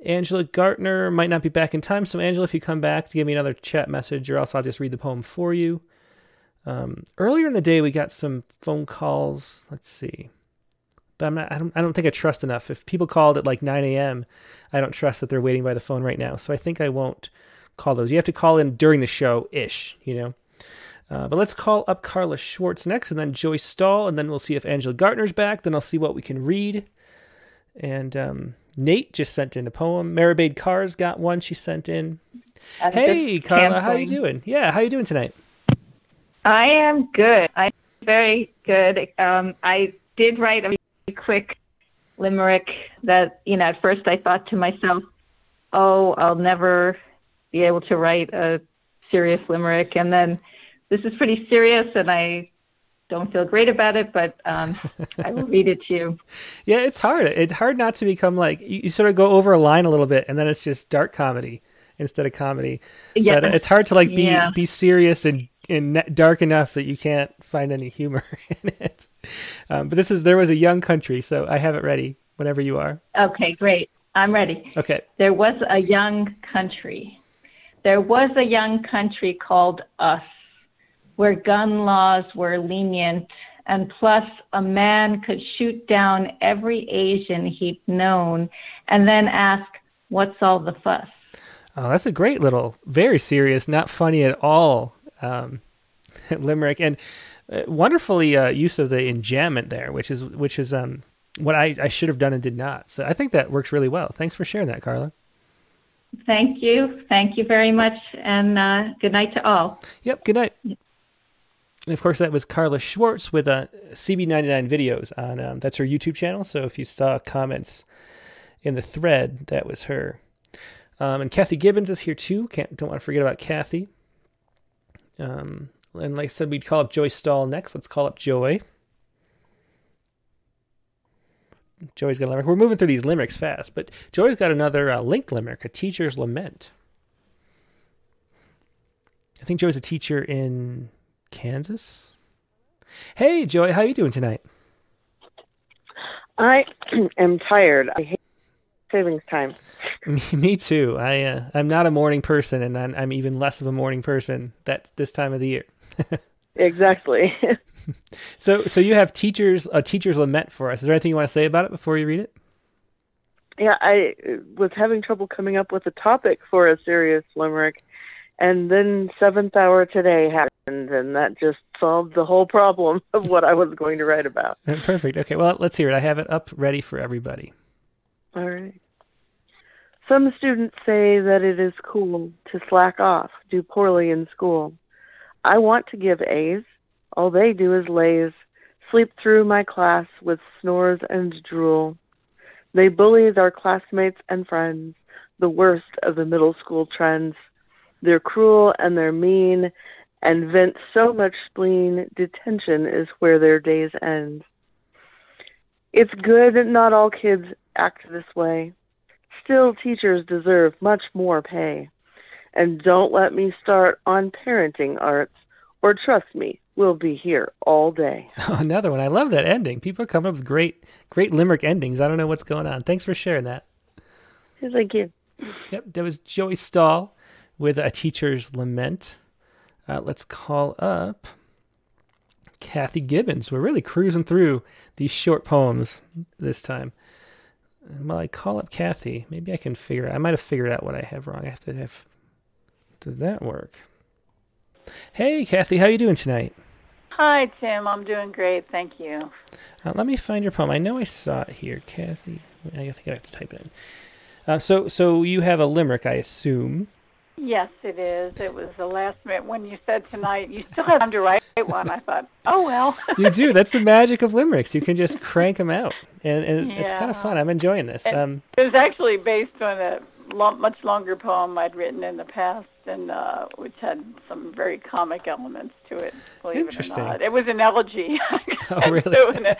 Angela Gartner might not be back in time. So, Angela, if you come back, to give me another chat message, or else I'll just read the poem for you. Um, earlier in the day, we got some phone calls. Let's see. But I'm not, I don't, I don't think I trust enough. If people called at like 9 a.m., I don't trust that they're waiting by the phone right now. So I think I won't call those. You have to call in during the show ish, you know. Uh, but let's call up Carla Schwartz next, and then Joyce Stahl, and then we'll see if Angela Gartner's back. Then I'll see what we can read. And um, Nate just sent in a poem. Maribade Cars got one she sent in. I'm hey, Carla, how you doing? Yeah, how you doing tonight? I am good. I'm very good. Um, I did write a quick limerick that, you know, at first I thought to myself, oh, I'll never be able to write a serious limerick. And then this is pretty serious, and I don't feel great about it, but um, I will read it to you. Yeah, it's hard. It's hard not to become like you, you, sort of go over a line a little bit, and then it's just dark comedy instead of comedy. Yeah, but it's hard to like be yeah. be serious and and dark enough that you can't find any humor in it. Um, but this is there was a young country, so I have it ready whenever you are. Okay, great. I'm ready. Okay. There was a young country. There was a young country called us where gun laws were lenient, and plus a man could shoot down every Asian he'd known and then ask, What's all the fuss? Oh, that's a great little, very serious, not funny at all um, limerick, and uh, wonderfully uh, use of the enjambment there, which is which is um, what I, I should have done and did not. So I think that works really well. Thanks for sharing that, Carla. Thank you. Thank you very much. And uh, good night to all. Yep. Good night. And of course, that was Carla Schwartz with uh, CB99 videos on um, that's her YouTube channel. So if you saw comments in the thread, that was her. Um, and Kathy Gibbons is here too. Can't don't want to forget about Kathy. Um, and like I said, we'd call up Joy Stahl next. Let's call up Joy. Joy's got a limerick. We're moving through these limericks fast, but Joy's got another uh, linked limerick, a teacher's lament. I think Joy's a teacher in Kansas. Hey, Joy, how are you doing tonight? I am tired. I hate savings time. Me, me too. I uh, I'm not a morning person, and I'm, I'm even less of a morning person that this time of the year. exactly. so so you have teachers a teacher's lament for us. Is there anything you want to say about it before you read it? Yeah, I was having trouble coming up with a topic for a serious limerick, and then seventh hour today happened, and that just solved the whole problem of what I was going to write about. Uh, perfect. Okay, well, let's hear it. I have it up ready for everybody. All right. Some students say that it is cool to slack off, do poorly in school. I want to give A's. All they do is laze, sleep through my class with snores and drool. They bully their classmates and friends, the worst of the middle school trends. They're cruel and they're mean and vent so much spleen, detention is where their days end. It's good that not all kids act this way. Still, teachers deserve much more pay. And don't let me start on parenting arts, or trust me, we'll be here all day. Another one. I love that ending. People are coming up with great, great limerick endings. I don't know what's going on. Thanks for sharing that. Thank you. Yep, there was Joey Stahl with a teacher's lament. Uh, let's call up Kathy Gibbons. We're really cruising through these short poems this time. And while I call up Kathy, maybe I can figure. Out, I might have figured out what I have wrong. I have to have. Does that work? Hey, Kathy, how you doing tonight? Hi, Tim. I'm doing great. Thank you. Uh, let me find your poem. I know I saw it here, Kathy. I think I have to type it in. Uh, so, so you have a limerick, I assume. Yes, it is. It was the last minute when you said tonight you still have time to write one. I thought, oh well. you do. That's the magic of limericks. You can just crank them out, and, and yeah. it's kind of fun. I'm enjoying this. Um, it was actually based on a much longer poem I'd written in the past, and uh, which had some very comic elements to it. Believe Interesting. It, or not. it was an elegy. oh, really?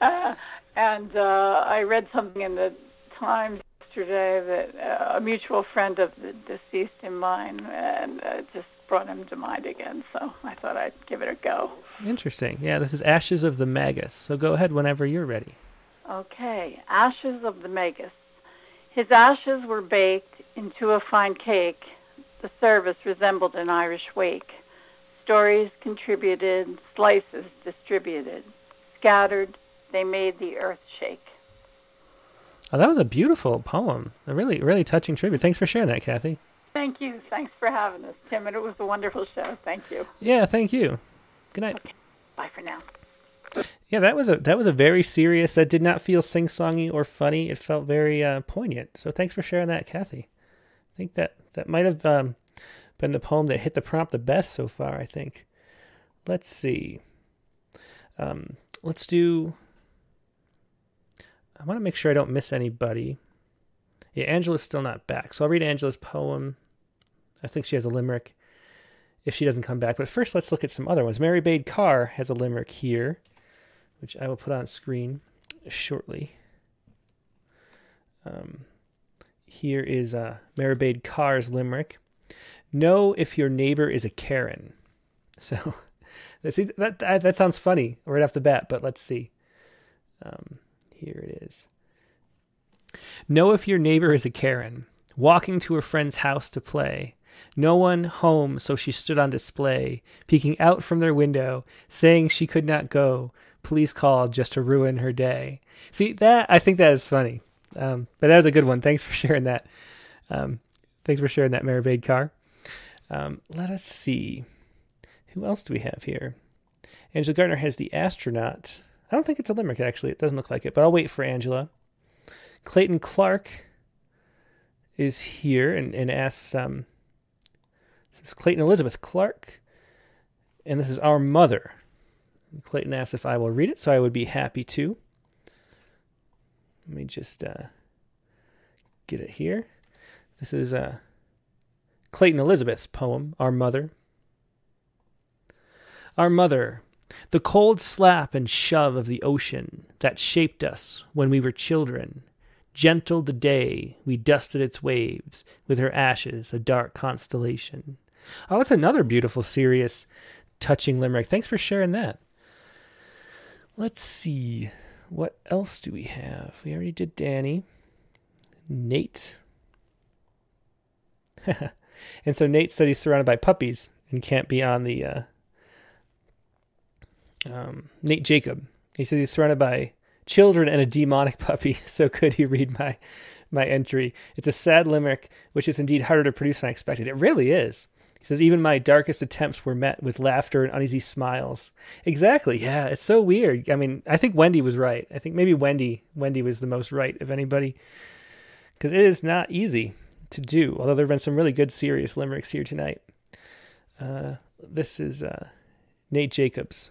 uh, and uh, I read something in the Times yesterday that uh, a mutual friend of the deceased in mine, and uh, just brought him to mind again. So I thought I'd give it a go. Interesting. Yeah, this is Ashes of the Magus. So go ahead whenever you're ready. Okay, Ashes of the Magus. His ashes were baked into a fine cake. The service resembled an Irish wake. Stories contributed, slices distributed. Scattered, they made the earth shake. Oh, that was a beautiful poem. A really, really touching tribute. Thanks for sharing that, Kathy. Thank you. Thanks for having us, Tim. And it was a wonderful show. Thank you. Yeah, thank you. Good night. Okay. Bye for now. Yeah, that was a that was a very serious. That did not feel sing songy or funny. It felt very uh, poignant. So thanks for sharing that, Kathy. I think that that might have um, been the poem that hit the prompt the best so far. I think. Let's see. Um, let's do I want to make sure I don't miss anybody. Yeah, Angela's still not back. So I'll read Angela's poem. I think she has a limerick if she doesn't come back. But first, let's look at some other ones. Mary Bade Carr has a limerick here, which I will put on screen shortly. Um, here is uh, Mary Bade Carr's limerick. Know if your neighbor is a Karen. So that, that, that sounds funny right off the bat, but let's see. Um, here it is. Know if your neighbor is a Karen, walking to her friend's house to play. No one home, so she stood on display, peeking out from their window, saying she could not go. Police called just to ruin her day. See that? I think that is funny. Um, but that was a good one. Thanks for sharing that. Um, thanks for sharing that, Maribade Carr. Um, let us see. Who else do we have here? Angela Gardner has the astronaut. I don't think it's a limerick, actually. It doesn't look like it, but I'll wait for Angela. Clayton Clark is here and, and asks um, this is Clayton Elizabeth Clark, and this is Our Mother. Clayton asks if I will read it, so I would be happy to. Let me just uh, get it here. This is uh, Clayton Elizabeth's poem, Our Mother. Our Mother, the cold slap and shove of the ocean that shaped us when we were children, gentled the day we dusted its waves with her ashes, a dark constellation. Oh, that's another beautiful, serious, touching limerick. Thanks for sharing that. Let's see. What else do we have? We already did Danny. Nate. and so Nate said he's surrounded by puppies and can't be on the. Uh, um, Nate Jacob. He says he's surrounded by children and a demonic puppy. So could he read my my entry? It's a sad limerick, which is indeed harder to produce than I expected. It really is. He says, even my darkest attempts were met with laughter and uneasy smiles. Exactly. Yeah, it's so weird. I mean, I think Wendy was right. I think maybe Wendy Wendy was the most right of anybody. Because it is not easy to do, although there have been some really good, serious limericks here tonight. Uh, this is uh, Nate Jacobs'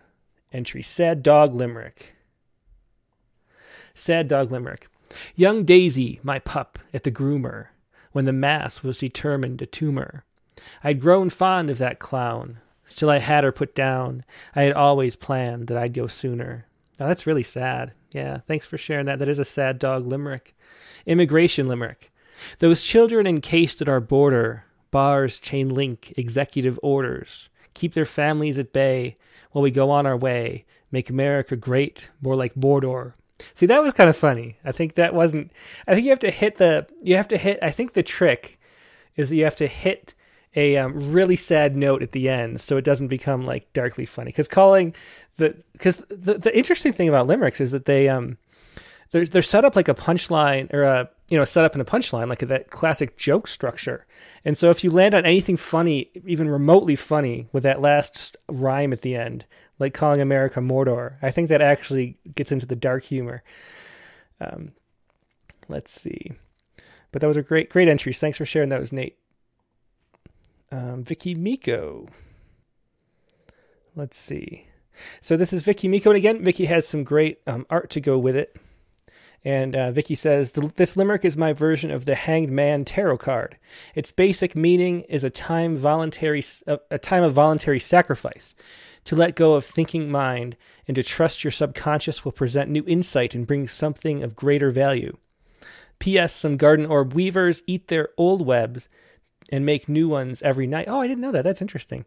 entry Sad Dog Limerick. Sad Dog Limerick. Young Daisy, my pup, at the groomer, when the mass was determined a tumor. I'd grown fond of that clown. Still, I had her put down. I had always planned that I'd go sooner. Now, that's really sad. Yeah, thanks for sharing that. That is a sad dog limerick. Immigration limerick. Those children encased at our border, bars, chain link, executive orders, keep their families at bay while we go on our way, make America great, more like Mordor. See, that was kind of funny. I think that wasn't. I think you have to hit the. You have to hit. I think the trick is that you have to hit a um, really sad note at the end so it doesn't become like darkly funny because calling the because the, the interesting thing about limericks is that they um they're, they're set up like a punchline or a you know set up in a punchline like that classic joke structure and so if you land on anything funny even remotely funny with that last rhyme at the end like calling america mordor i think that actually gets into the dark humor um, let's see but that was a great great entries thanks for sharing that was nate um, Vicky Miko. Let's see. So this is Vicky Miko, and again, Vicky has some great um, art to go with it. And uh, Vicky says, This limerick is my version of the Hanged Man tarot card. Its basic meaning is a time voluntary, a time of voluntary sacrifice. To let go of thinking mind and to trust your subconscious will present new insight and bring something of greater value. P.S. Some garden orb weavers eat their old webs and make new ones every night. Oh, I didn't know that. That's interesting.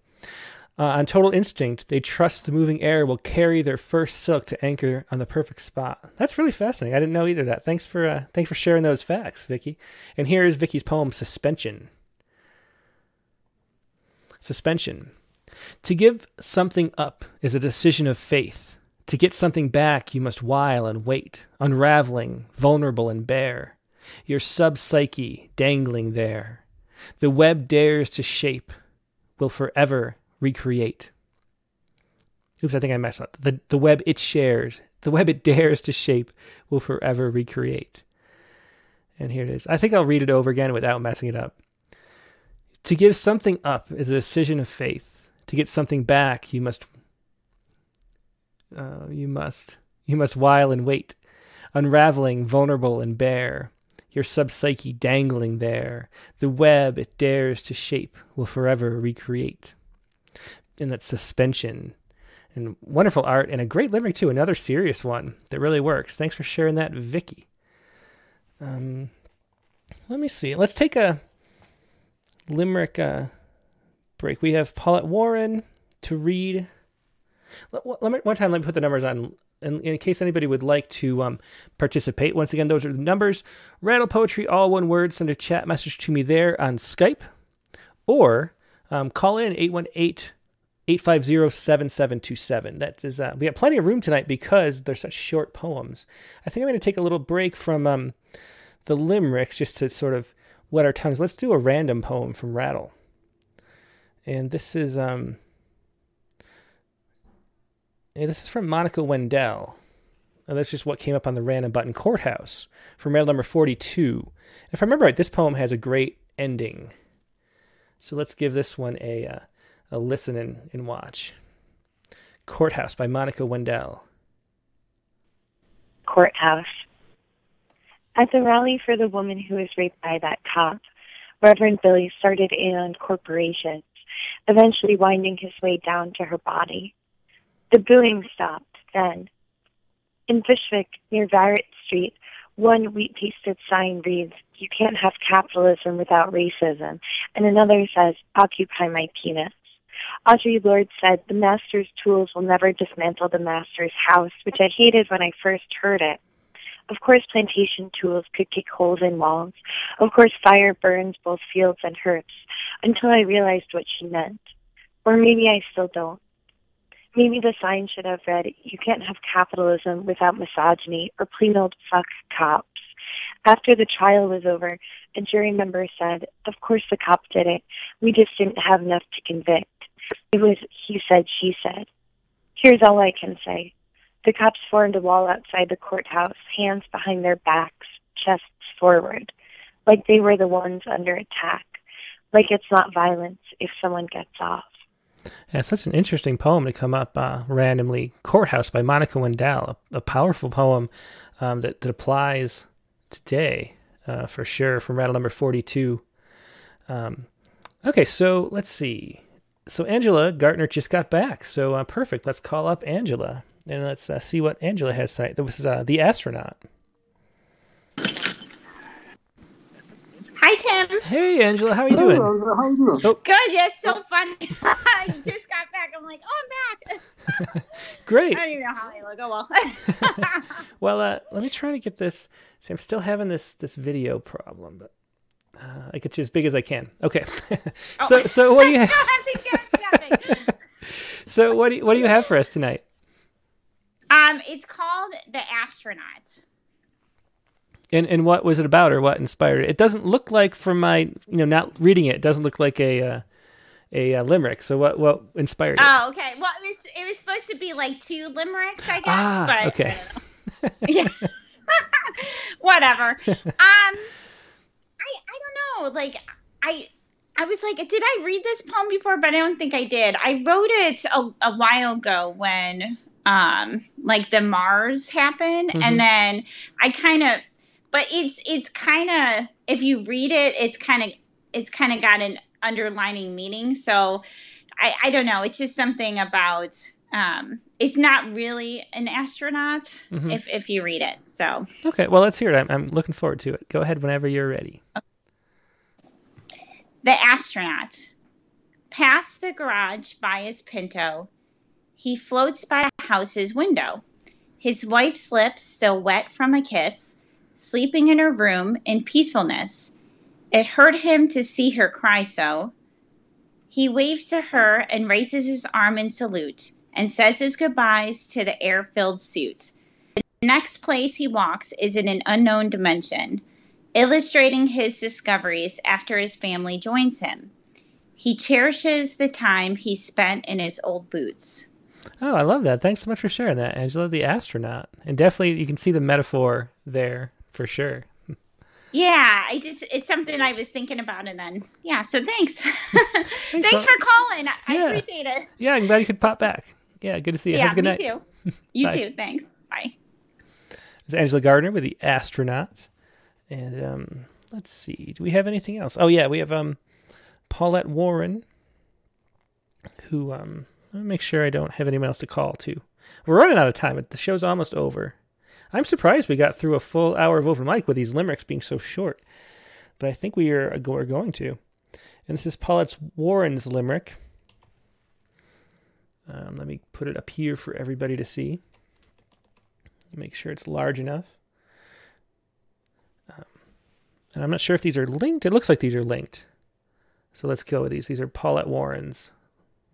Uh, on total instinct, they trust the moving air will carry their first silk to anchor on the perfect spot. That's really fascinating. I didn't know either that. Thanks for uh, thanks for sharing those facts, Vicky. And here is Vicky's poem, Suspension. Suspension. To give something up is a decision of faith. To get something back, you must while and wait, unraveling, vulnerable and bare. Your sub psyche dangling there the web dares to shape, will forever recreate. Oops, I think I messed up. The, the web it shares, the web it dares to shape, will forever recreate. And here it is. I think I'll read it over again without messing it up. To give something up is a decision of faith. To get something back, you must. Uh, you must. You must while and wait, unraveling, vulnerable, and bare your subpsyche dangling there. The web it dares to shape will forever recreate. In that suspension. And wonderful art and a great limerick too, another serious one that really works. Thanks for sharing that, Vicky. Um, let me see. Let's take a limerick uh, break. We have Paulette Warren to read. Let, let me, one time, let me put the numbers on in, in case anybody would like to um, participate. Once again, those are the numbers. Rattle Poetry, all one word. Send a chat message to me there on Skype or um, call in 818 850 7727. That is, uh, we have plenty of room tonight because they're such short poems. I think I'm going to take a little break from um, the limericks just to sort of wet our tongues. Let's do a random poem from Rattle. And this is um, yeah, this is from Monica Wendel. And that's just what came up on the random button courthouse from Rattle number 42. If I remember right, this poem has a great ending. So let's give this one a, uh, a listen and, and watch. Courthouse by Monica Wendel. Courthouse. At the rally for the woman who was raped by that cop, Reverend Billy started in on corporations, eventually winding his way down to her body. The booing stopped then. In Bushwick, near Barrett Street, One wheat pasted sign reads, You can't have capitalism without racism, and another says, Occupy my penis. Audre Lorde said, The master's tools will never dismantle the master's house, which I hated when I first heard it. Of course, plantation tools could kick holes in walls. Of course, fire burns both fields and hearths, until I realized what she meant. Or maybe I still don't. Maybe the sign should have read, You can't have capitalism without misogyny, or plain old fuck cops. After the trial was over, a jury member said, Of course the cop did it. We just didn't have enough to convict. It was he said, she said. Here's all I can say. The cops formed a wall outside the courthouse, hands behind their backs, chests forward, like they were the ones under attack, like it's not violence if someone gets off. Yeah, such an interesting poem to come up uh, randomly. Courthouse by Monica Wendel, a, a powerful poem um, that, that applies today uh, for sure from rattle number 42. Um, okay, so let's see. So Angela Gartner just got back. So uh, perfect. Let's call up Angela and let's uh, see what Angela has tonight. This is uh, The Astronaut. Hi, Tim. Hey, Angela. How are you doing? Hello, how are you doing? Oh. Good. Yeah, it's so funny. I just got back. I'm like, oh, I'm back. Great. I don't even know how I look. Oh, well. Well, uh, let me try to get this. See, I'm still having this this video problem, but uh, I get you as big as I can. Okay. so, so what do you have? so, what do you, what do you have for us tonight? um, it's called The Astronauts. And and what was it about, or what inspired it? It doesn't look like, from my you know not reading it, it doesn't look like a uh, a uh, limerick. So what what inspired it? Oh, okay. Well, it was it was supposed to be like two limericks, I guess. ah, but okay. yeah. Whatever. Um, I I don't know. Like I I was like, did I read this poem before? But I don't think I did. I wrote it a, a while ago when um like the Mars happened, Mhm. and then I kind of. But it's it's kind of if you read it, it's kind of it's kind of got an underlining meaning. So I I don't know. It's just something about um it's not really an astronaut Mhm. if if you read it. So Okay, well let's hear it. I'm, I'm looking forward to it. Go ahead whenever you're ready. The astronaut. Past the garage by his Pinto, he floats by a house's window. His wife's lips still wet from a kiss, sleeping in her room in peacefulness. It hurt him to see her cry so. He waves to her and raises his arm in salute and says his goodbyes to the air filled suit. The next place he walks is in an unknown dimension, illustrating his discoveries after his family joins him. He cherishes the time he spent in his old boots. Oh, I love that. Thanks so much for sharing that, Angela, the astronaut. And definitely you can see the metaphor there for sure. Yeah, I just it's something I was thinking about and then yeah, so thanks. thanks Ro- for calling. I I appreciate it. Yeah, I'm glad you could pop back. Yeah, good to see you. Yeah, Have a good me night. too. You too. Thanks. Bye. It's Angela Gardner with the astronaut. And um, let's see. Do we have anything else? Oh yeah, we have um Paulette Warren, who um let me make sure I don't have anyone else to call to. We're running out of time. The show's almost over. I'm surprised we got through a full hour of open mic with these limericks being so short. But I think we are we're going to. And this is Paulette Warren's limerick. Um, let me put it up here for everybody to see. Make sure it's large enough. Um, and I'm not sure if these are linked. It looks like these are linked. So let's go with these. These are Paulette Warren's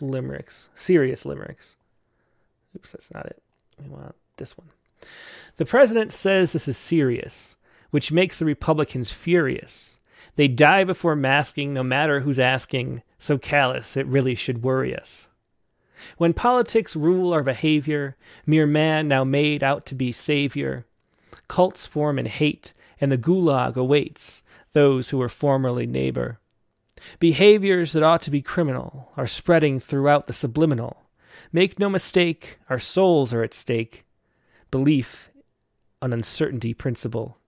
limericks, serious limericks. Oops, that's not it. We want this one. The president says this is serious, which makes the Republicans furious. They die before masking, no matter who's asking, so callous it really should worry us. When politics rule our behavior, mere man now made out to be savior, cults form in hate, and the gulag awaits those who were formerly neighbor. Behaviors that ought to be criminal are spreading throughout the subliminal. Make no mistake, our souls are at stake. Belief, an uncertainty principle.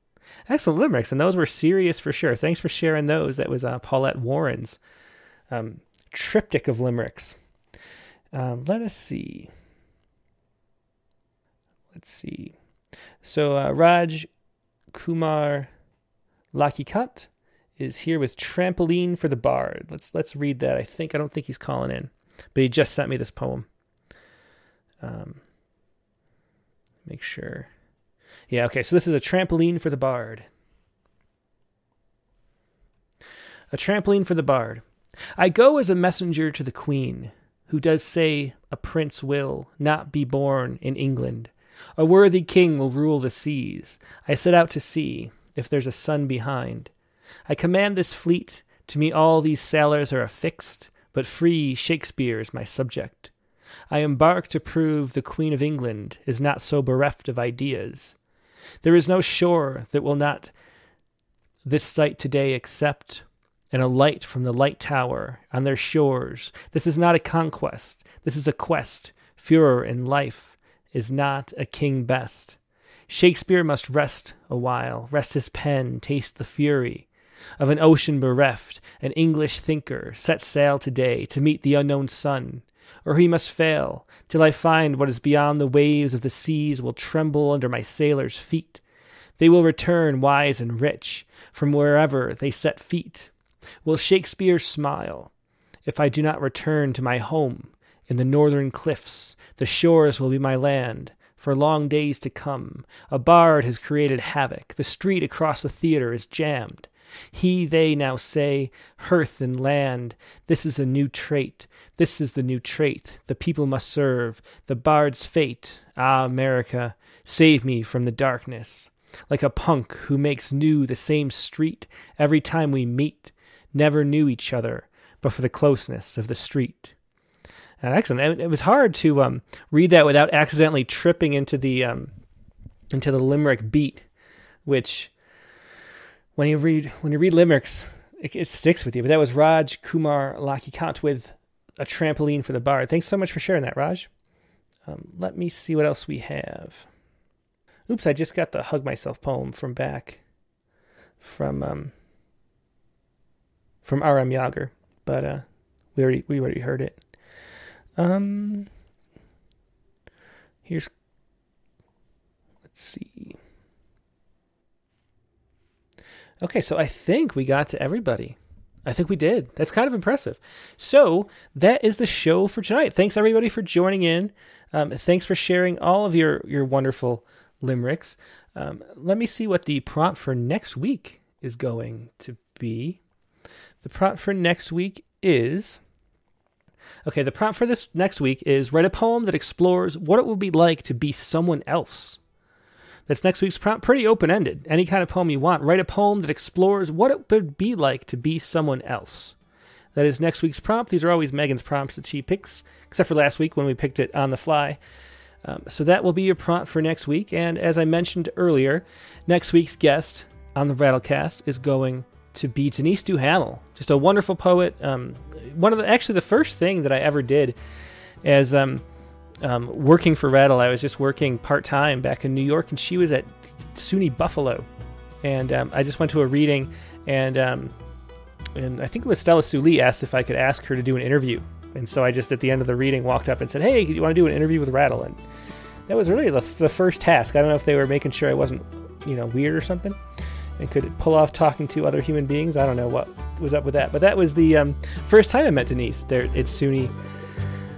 Excellent limericks, and those were serious for sure. Thanks for sharing those. That was uh, Paulette Warren's um, triptych of limericks. Um, let us see. Let's see. So uh, Raj Kumar Lakikat is here with Trampoline for the Bard. Let's let's read that. I think I don't think he's calling in, but he just sent me this poem. Um, make sure. Yeah, okay. So this is a trampoline for the bard. A trampoline for the bard. I go as a messenger to the queen, who does say a prince will not be born in England. A worthy king will rule the seas. I set out to see if there's a sun behind. I command this fleet. To me, all these sailors are affixed, but free Shakespeare is my subject. I embark to prove the Queen of England is not so bereft of ideas. There is no shore that will not this sight today accept, and a light from the light tower on their shores. This is not a conquest, this is a quest. Furor in life is not a king best. Shakespeare must rest a while, rest his pen, taste the fury of an ocean bereft. An English thinker set sail today to meet the unknown sun, or he must fail, till I find what is beyond the waves of the seas will tremble under my sailors' feet. They will return wise and rich from wherever they set feet. Will Shakespeare smile if I do not return to my home in the northern cliffs? The shores will be my land for long days to come. A bard has created havoc. The street across the theater is jammed. He, they now say, hearth and land. This is a new trait. This is the new trait. The people must serve. The bard's fate. Ah, America, save me from the darkness. Like a punk who makes new the same street every time we meet. Never knew each other, but for the closeness of the street. And excellent. It was hard to um, read that without accidentally tripping into the um, into the limerick beat, which when you read when you read limericks, it, it sticks with you. But that was Raj Kumar Lakikant with a trampoline for the bard. Thanks so much for sharing that, Raj. Um, let me see what else we have. Oops, I just got the hug myself poem from back from um, from R.M. Yager, but uh, we already we already heard it. Um, here's let's see. Okay, so I think we got to everybody. I think we did. That's kind of impressive. So that is the show for tonight. Thanks everybody for joining in. Um, thanks for sharing all of your your wonderful limericks. Um, let me see what the prompt for next week is going to be. The prompt for next week is okay. The prompt for this next week is write a poem that explores what it would be like to be someone else. That's next week's prompt. Pretty open ended. Any kind of poem you want. Write a poem that explores what it would be like to be someone else. That is next week's prompt. These are always Megan's prompts that she picks, except for last week when we picked it on the fly. Um, so that will be your prompt for next week. And as I mentioned earlier, next week's guest on the Rattlecast is going to be Denise Duhamel, just a wonderful poet. Um, one of the actually the first thing that I ever did as um, um, working for Rattle, I was just working part time back in New York, and she was at SUNY Buffalo, and um, I just went to a reading, and um, and I think it was Stellasue Lee asked if I could ask her to do an interview, and so I just at the end of the reading walked up and said, "Hey, you want to do an interview with Rattle?" And that was really the, the first task. I don't know if they were making sure I wasn't, you know, weird or something, and could pull off talking to other human beings. I don't know what was up with that, but that was the um, first time I met Denise there at SUNY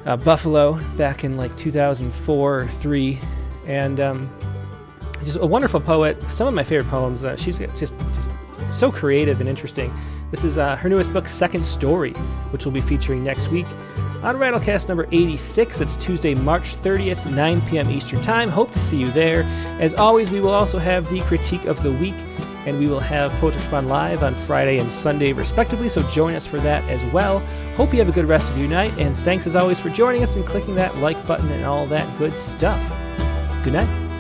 uh, Buffalo back in like 2004 or 3. And um, just a wonderful poet. Some of my favorite poems. Uh, she's just, just so creative and interesting. This is uh, her newest book, Second Story, which we'll be featuring next week on Rattlecast number 86. It's Tuesday, March 30th, 9 p.m. Eastern Time. Hope to see you there. As always, we will also have the critique of the week and we will have Poets Respond live on Friday and Sunday, respectively. So join us for that as well. Hope you have a good rest of your night, and thanks as always for joining us and clicking that like button and all that good stuff. Good night.